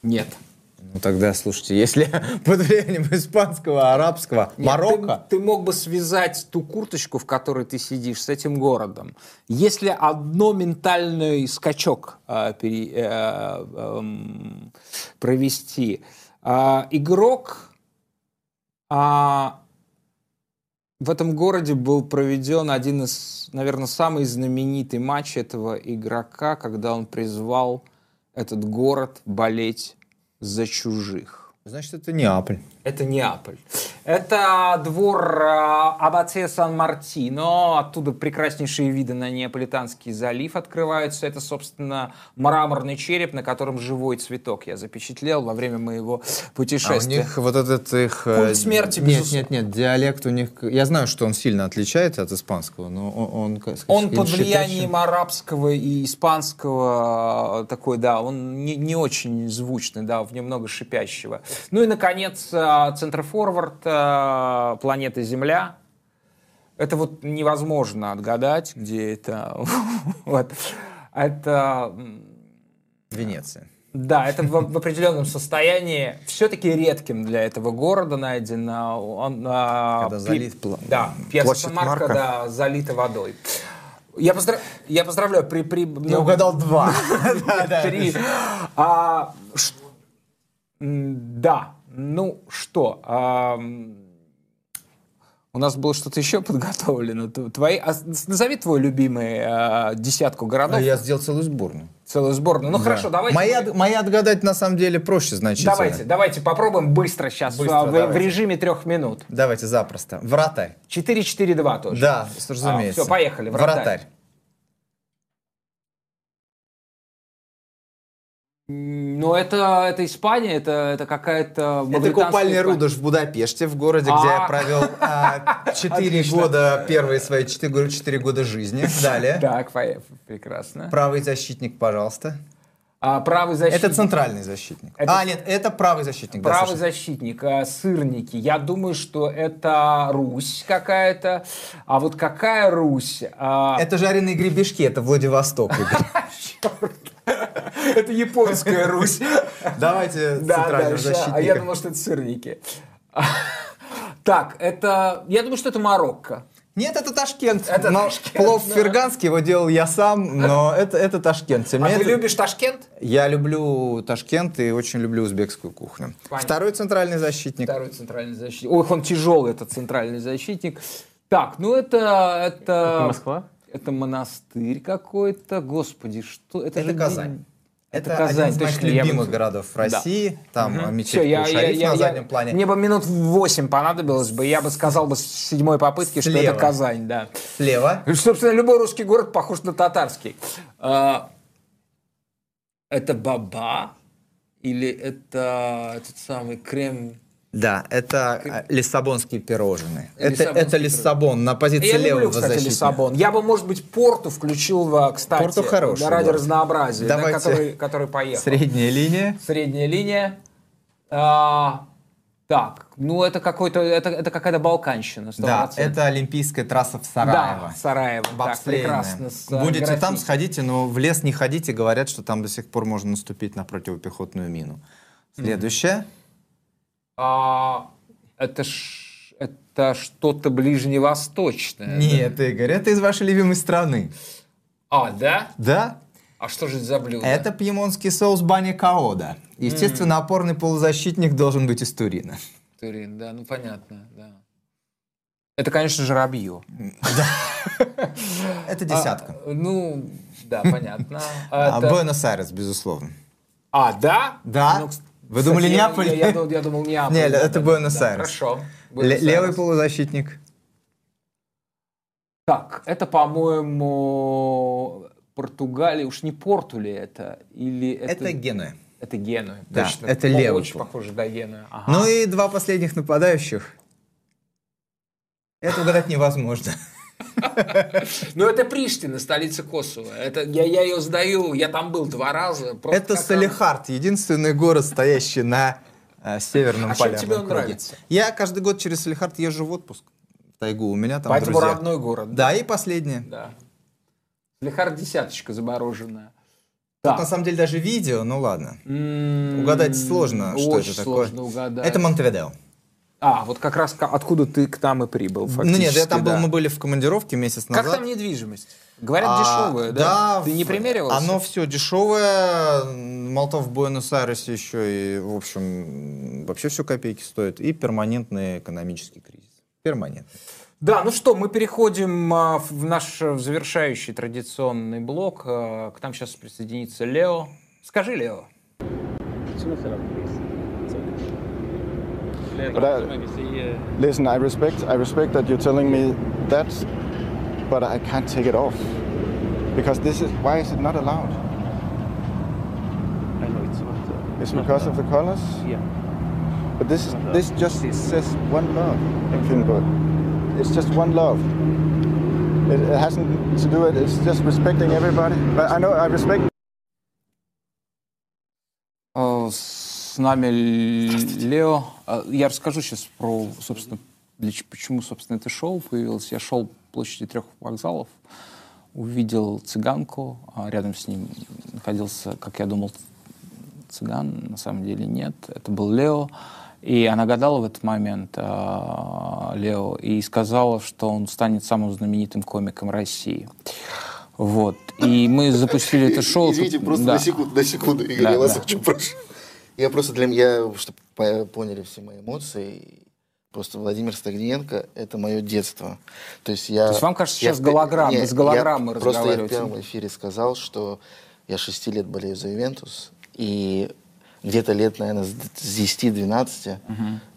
Нет.
Ну тогда, слушайте, если под влиянием испанского, арабского,
Нет,
Марокко,
Ты, ты мог бы связать ту курточку, в которой ты сидишь, с этим городом. Если одно ментальный скачок э, пере- э, эм, провести, а, игрок а, в этом городе был проведен один из, наверное, самый знаменитый матч этого игрока, когда он призвал этот город болеть за чужих.
значит, это Неаполь.
Это Неаполь. Это двор э, Аббатея Сан-Мартино. Оттуда прекраснейшие виды на Неаполитанский залив открываются. Это, собственно, мраморный череп, на котором живой цветок я запечатлел во время моего
А у
путешествия.
них вот этот их... э,
Культ смерти,
Нет,
безусловно.
нет, нет, диалект у них... Я знаю, что он сильно отличается от испанского, но он... Он,
Он под влиянием арабского и испанского э, такой, да, он не, не очень звучный, да, в нем много шипящего. Ну и, наконец, э, центрофорвард э, планеты Земля. Это вот невозможно отгадать, где это. Вот. Это...
Венеция.
Да, это в, в определенном состоянии все-таки редким для этого города найдено. Он, а,
Когда залит пла-
Да,
площадь
Сан-Марко,
Марко.
да, залита водой. Я, поздра- я поздравляю, при, при,
Я
ну,
угадал два.
три. А, да, ну что, а, у нас было что-то еще подготовлено. Твои, а назови твой любимый а, десятку городов,
Я сделал целую сборную.
целую сборную. Ну хорошо, давайте. Мы-
от- мои отгадать на самом деле проще значительно.
Давайте, давайте попробуем быстро сейчас,
Быстро,
а, в, в режиме трех минут.
Давайте запросто. Вратарь.
4-4-2 тоже.
Да, разумеется.
все, поехали, вратарь.
Вратарь.
Ну, это, это Испания, это, это какая-то
Это купальный
Испания.
В Будапеште, в городе, где я
А.
провел 4
Отлично.
года, первые свои 4, года жизни. Далее.
Так, прекрасно.
Правый защитник, пожалуйста.
А правый защитник.
Это центральный защитник.
Это-
А, нет, это правый защитник. да,
Правый
совершенно.
защитник, а, сырники. Я думаю, что это Русь какая-то. А вот какая Русь? А,
Это жареные гребешки, это Владивосток. Игорь.
Это японская Русь.
Давайте
Да, да,
центрального
ща- а я
защитника.
думал, что это сырники. Так, это... Я думаю, что это Марокко.
Нет, это Ташкент.
Это
Но
Ташкент,
Плов
да.
ферганский его делал я сам, но это, это Ташкент. Тем
А ты
менее,
любишь Ташкент?
Я люблю Ташкент и очень люблю узбекскую кухню.
Понятно.
Второй центральный защитник.
Второй центральный защитник. Ой, он тяжелый, этот центральный защитник. Так, ну это... Это,
Москва?
Это монастырь какой-то. Господи, что... Это,
Это
же
Казань. Это,
Это Казань,
один из моих
точно, я
любимых
бы-
городов России. Там
Мгм.
мечеть
Всё, я- я- я-
на
я-
заднем плане.
Мне бы минут 8 понадобилось бы, я бы сказал бы с седьмой попытки, что
Слева.
это Казань, да.
Слева.
И, Собственно, любой русский город похож на татарский. А, это Баба или это этот самый крем?
Да, это э, лиссабонские пирожные. Это, это Лиссабон на позиции
Я
левого
люблю, кстати,
защитника.
Лиссабон. Я бы, может быть, Порту включил, в, кстати,
Порту хороший
да, ради
город.
разнообразия, да,
Давайте.
который, который поехал.
Средняя линия.
Средняя линия. А, так, ну это какой-то, это, это какая-то балканщина. 100%.
Да, это олимпийская трасса в Сараево.
Да, Сараево. Так,
Бобслейная.
прекрасно. с, а,
Будете там,
граффити.
сходите, но в лес не ходите. Говорят, что там до сих пор можно наступить на противопехотную мину. Следующее.
А, это ж, это что-то ближневосточное.
Нет, Игорь, это из вашей любимой страны.
А, да?
Да?
А что же это за блюдо?
Это пьемонтский соус баня каода. Естественно, опорный полузащитник должен быть из Турина.
Турин, да, ну понятно, да. Это, конечно же, рабье.
Это десятка.
А, ну, да, понятно.
А,
Это-
Буэнос-Айрес, безусловно.
А, да?
Да?
Ну,
Вы думали
я-
Неаполь?
Я, я я думал Неаполь.
Нет, это Буэнос-Айрес.
Хорошо. Буэнос-Айрес.
Левый полузащитник.
Так, это, по-моему, Португалия, уж не Порту ли это? Или это...
Это Генуя.
Это Генуя.
Да,
точно.
это
О,
левый
Очень похоже на Генуя. Ага.
Ну и два последних нападающих. Это угадать невозможно.
Ну, это Приштина, столица Косово. Это, я, я ее сдаю, я там был два раза.
Это
как
Салехард, единственный город, стоящий на э, северном
А чем
полярном
тебе он
круге.
нравится?
Я каждый год через Салехард езжу в отпуск. В тайгу. У меня там
Поэтому
друзья.
родной город.
Да, и последнее.
Да. Салехард десяточка замороженная.
Тут
Так.
на самом деле даже видео, ну ладно.
М,
Угадать сложно, что
очень
это такое.
сложно угадать.
Это Монтевидео.
А, вот как раз откуда ты к нам и прибыл,
Ну
фактически.
нет, я там был,
да.
мы были в командировке месяц назад.
Как там недвижимость? Говорят,
А,
дешевая, да? Ты не примеривался?
Оно все дешевое. Молотов в Буэнос-Айресе еще и, в общем, вообще все копейки стоит. И перманентный экономический кризис. Перманентный.
Да, ну что, мы переходим а, в наш завершающий традиционный блок. А, К нам сейчас присоединится Лео. Скажи, Лео.
But I, listen, I respect, I respect that you're telling me that, but I can't take it off because this is why is it not allowed?
I know it's not. Uh,
It's
not
because
allowed.
of the colors.
Yeah.
But this is this just says one love in Finland. It's just one love. It, it hasn't to do it. It's just respecting everybody. But I know I respect.
Э, С нами Лео. Э, Я расскажу сейчас про, собственно, для почему, собственно, это шоу появилось. Я шел по площади трех вокзалов, увидел цыганку, а рядом с ним находился, как я думал, цыган, на самом деле нет. Это был Лео. И она гадала в этот момент, а, Лео, и сказала, что он станет самым знаменитым комиком России. Вот. И мы запустили это шоу.
Извините, просто
Да.
на секунду, на секунду, Игорь,
Да,
я вас
да.
очень прошу. Я просто для меня, чтобы по- поняли все мои эмоции, просто Владимир Стагниенко — это мое детство. То есть я...
То есть вам кажется,
я
сейчас голограмма,
Не,
без голограммы
я Просто я в первом эфире сказал, что я шести лет болею за Ювентус, и где-то лет, наверное, с 10-12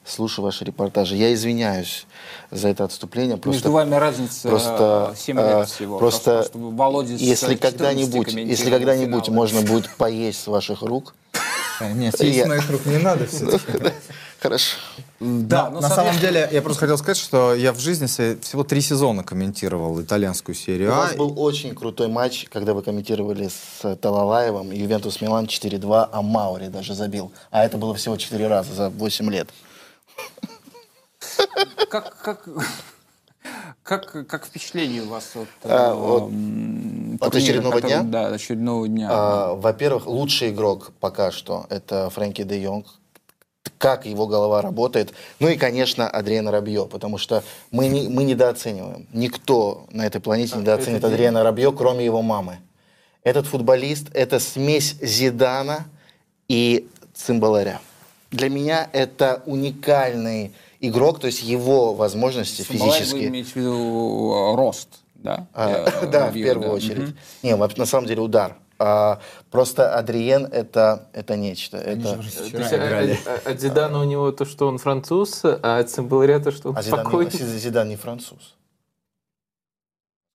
слушаю ваши репортажи. Я извиняюсь за это отступление. Просто,
Между вами разница
просто,
7
э,
лет всего.
Просто,
с
если
14
когда-нибудь, если когда-нибудь можно будет поесть с ваших рук,
Нет, съесть
Я-
моих рук не надо все-таки.
Хорошо.
Да,
На-
ну,
на самом деле, я просто хотел сказать, что я в жизни всего три сезона комментировал итальянскую
У
серию
вас
А.
был очень крутой матч, когда вы комментировали с Талалаевым, Ювентус Милан 4-2, а Маури даже забил. А это было всего 4 раза за 8 лет.
Как, как, как, как впечатление у вас от,
А, от
турнира,
очередного
который-
дня?
Да, от очередного дня.
А, Во-первых, лучший игрок пока что это Фрэнки де Йонг. Как его голова работает. Ну и, конечно, Адриана Рабье, потому что мы, не, мы недооцениваем. Никто на этой планете недооценит Адриана Рабье, кроме его мамы. Этот футболист – это смесь Зидана и Цимбаларя. Для меня это уникальный игрок, то есть его возможности
Самбалай, Вы
физические.
имеете в виду э, рост, да?
А,
Э,
да, в первую
да.
очередь.
Мгм.
Не, вообще, на самом деле удар. А, просто Адриен это, это нечто. Это...
То есть, а- а- От Зидана у него то, что он француз, а от Цимбаларя то, что он
А Зидан
спокойный.
не, Зидан не француз.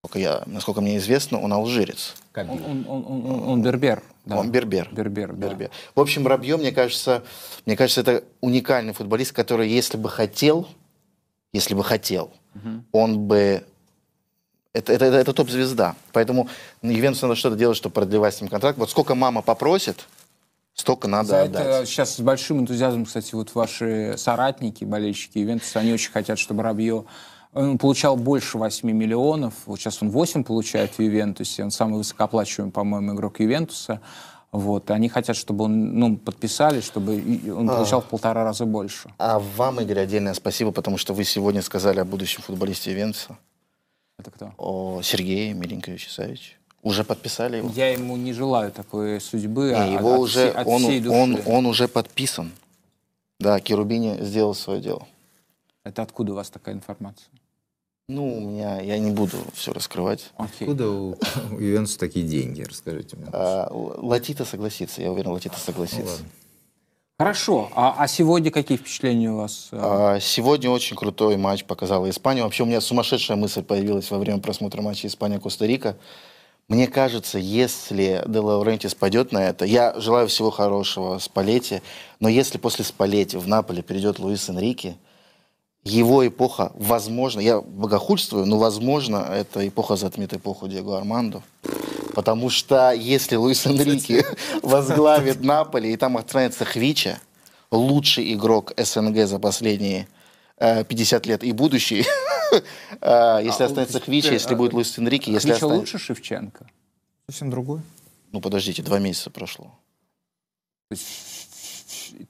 Насколько, я, насколько мне известно, он алжирец.
Он, он, он, он- он бербер. да.
Он бербер.
Бербер, да.
Бербер. В общем, Рабье, мне кажется, мне кажется, это уникальный футболист, который, если бы хотел, если бы хотел, он бы... Это, это, это, это топ-звезда. Поэтому Ювентусу надо что-то делать, чтобы продлевать с ним контракт. Вот сколько мама попросит, столько надо
За
отдать.
это сейчас с большим энтузиазмом, кстати, вот ваши соратники, болельщики Ювентуса, они очень хотят, чтобы Рабье он получал больше 8 миллионов. Вот сейчас он 8 получает в Ювентусе. Он самый высокооплачиваемый, по-моему, игрок Ювентуса. Вот. Они хотят, чтобы он, ну, подписали, чтобы он
А.
получал в полтора раза больше.
А вам, Игорь, отдельное спасибо, потому что вы сегодня сказали о будущем футболисте Ювентуса.
Это кто?
О Сергее Миленковиче Савиче. Уже подписали его?
Я ему не желаю такой судьбы.
Не,
а-
его
от
уже,
от
он,
всей души.
он, он уже подписан. Да, Керубини сделал свое дело.
Это откуда у вас такая информация?
Ну, у меня, я не буду все раскрывать.
Откуда у, у Ювентуса такие деньги? Расскажите мне.
А, Латита согласится, я уверен, Латита согласится.
Хорошо. А, а сегодня какие впечатления у вас? э,
А, Сегодня очень крутой матч показала Испания. Вообще у меня сумасшедшая мысль появилась во время просмотра матча Испания-Коста-Рика. Мне кажется, если Де Лаурентис пойдет на это, я желаю всего хорошего Спалетти, но если после Спалетти в Наполе перейдет Луис Энрике, его эпоха, возможно, я богохульствую, но, возможно, эта эпоха затмит эпоху Диего Армандо. Потому что если Луис Энрике возглавит Наполе, и там останется Хвича, лучший игрок СНГ за последние э, 50 лет и будущий, э, если
А,
останется Хвича, если
а,
будет Луис Энрике, если
Хвича
останется...
лучше Шевченко?
Совсем другой.
Ну, подождите, два месяца прошло.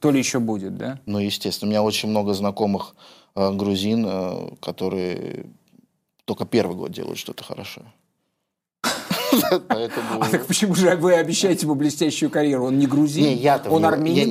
То ли еще будет, да?
Ну, естественно. У меня очень много знакомых э, грузин, э, которые только первый год делают что-то хорошее. Поэтому...
А так почему же вы обещаете ему блестящую карьеру? Он не грузин, он армянин,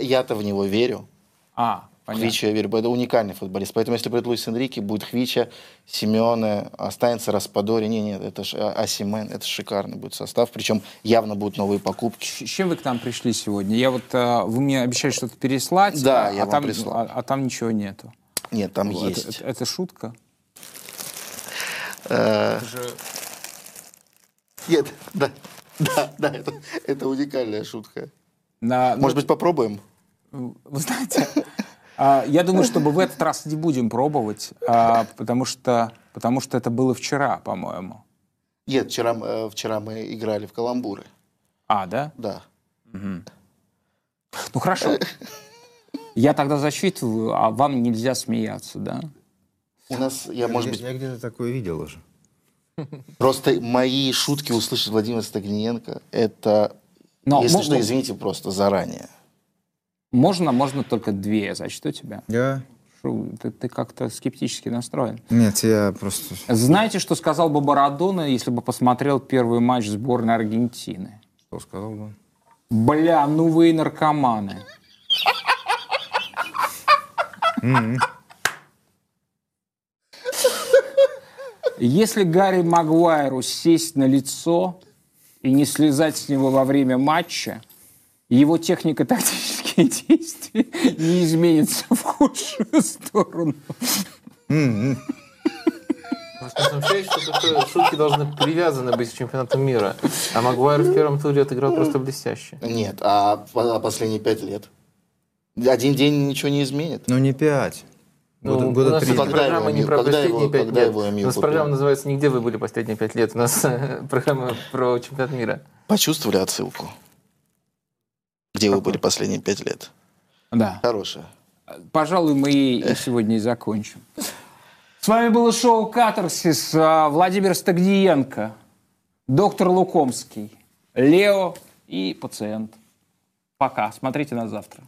Я-то в него верю.
А, понятно.
Хвича я верю. Это уникальный футболист. Поэтому, если будет Луис Энрике, будет Хвича, Симеоне, останется Распадори. Не, нет, это ж- а- Асимен. Это шикарный будет состав. Причем явно будут новые покупки.
С чем вы к нам пришли сегодня? Я вот, э, вы мне обещали что-то переслать,
Да,
а,
я
а
вам
там,
прислал.
а, а там ничего нету.
Нет, там
Вот,
есть.
Это, это шутка?
Э, Нет, да, да, да, это, это уникальная шутка.
На-
Может
ну,
быть, попробуем?
Вы знаете, я думаю, что мы в этот раз не будем пробовать, а, потому что, потому что это было вчера, по-моему.
Нет, вчера, э, вчера мы играли в каламбуры.
А, да?
Да.
Ну хорошо. Я тогда засчитываю, а вам нельзя смеяться, да?
У нас, я, может быть,
я где-то такое видел уже.
просто мои шутки услышать Владимир Стагниенко, это,
Но
если что, извините просто заранее.
Можно, можно только две. Я зачту тебя. Шо, Ты, ты как-то скептически настроен.
Нет, я просто...
Знаете, что сказал бы Марадона, если бы посмотрел первый матч сборной Аргентины?
Что сказал бы?
Бля, ну вы и наркоманы. Если Гарри Магуайру сесть на лицо и не слезать с него во время матча, его технико-тактические действия не изменятся в худшую сторону.
Смущает, что такое шутки должны привязаны быть к чемпионату мира. А Магуайр в первом туре отыграл просто блестяще.
Нет, а, а последние пять лет? Один день ничего не изменит.
Ну, не пять.
Ну,
года
у нас
Когда
программа
его
не про
когда
последние
его-
пять
когда
лет.
его
У нас
купил?
программа называется «Нигде вы были последние пять лет». У нас программа про чемпионат мира.
Почувствовали отсылку? Где вы были последние пять лет?
Да.
Хорошая.
Пожалуй, мы и сегодня и закончим. С вами было шоу «Катарсис». а, Владимир Стагдиенко, доктор Лукомский, Лео и пациент. Пока. Смотрите нас завтра.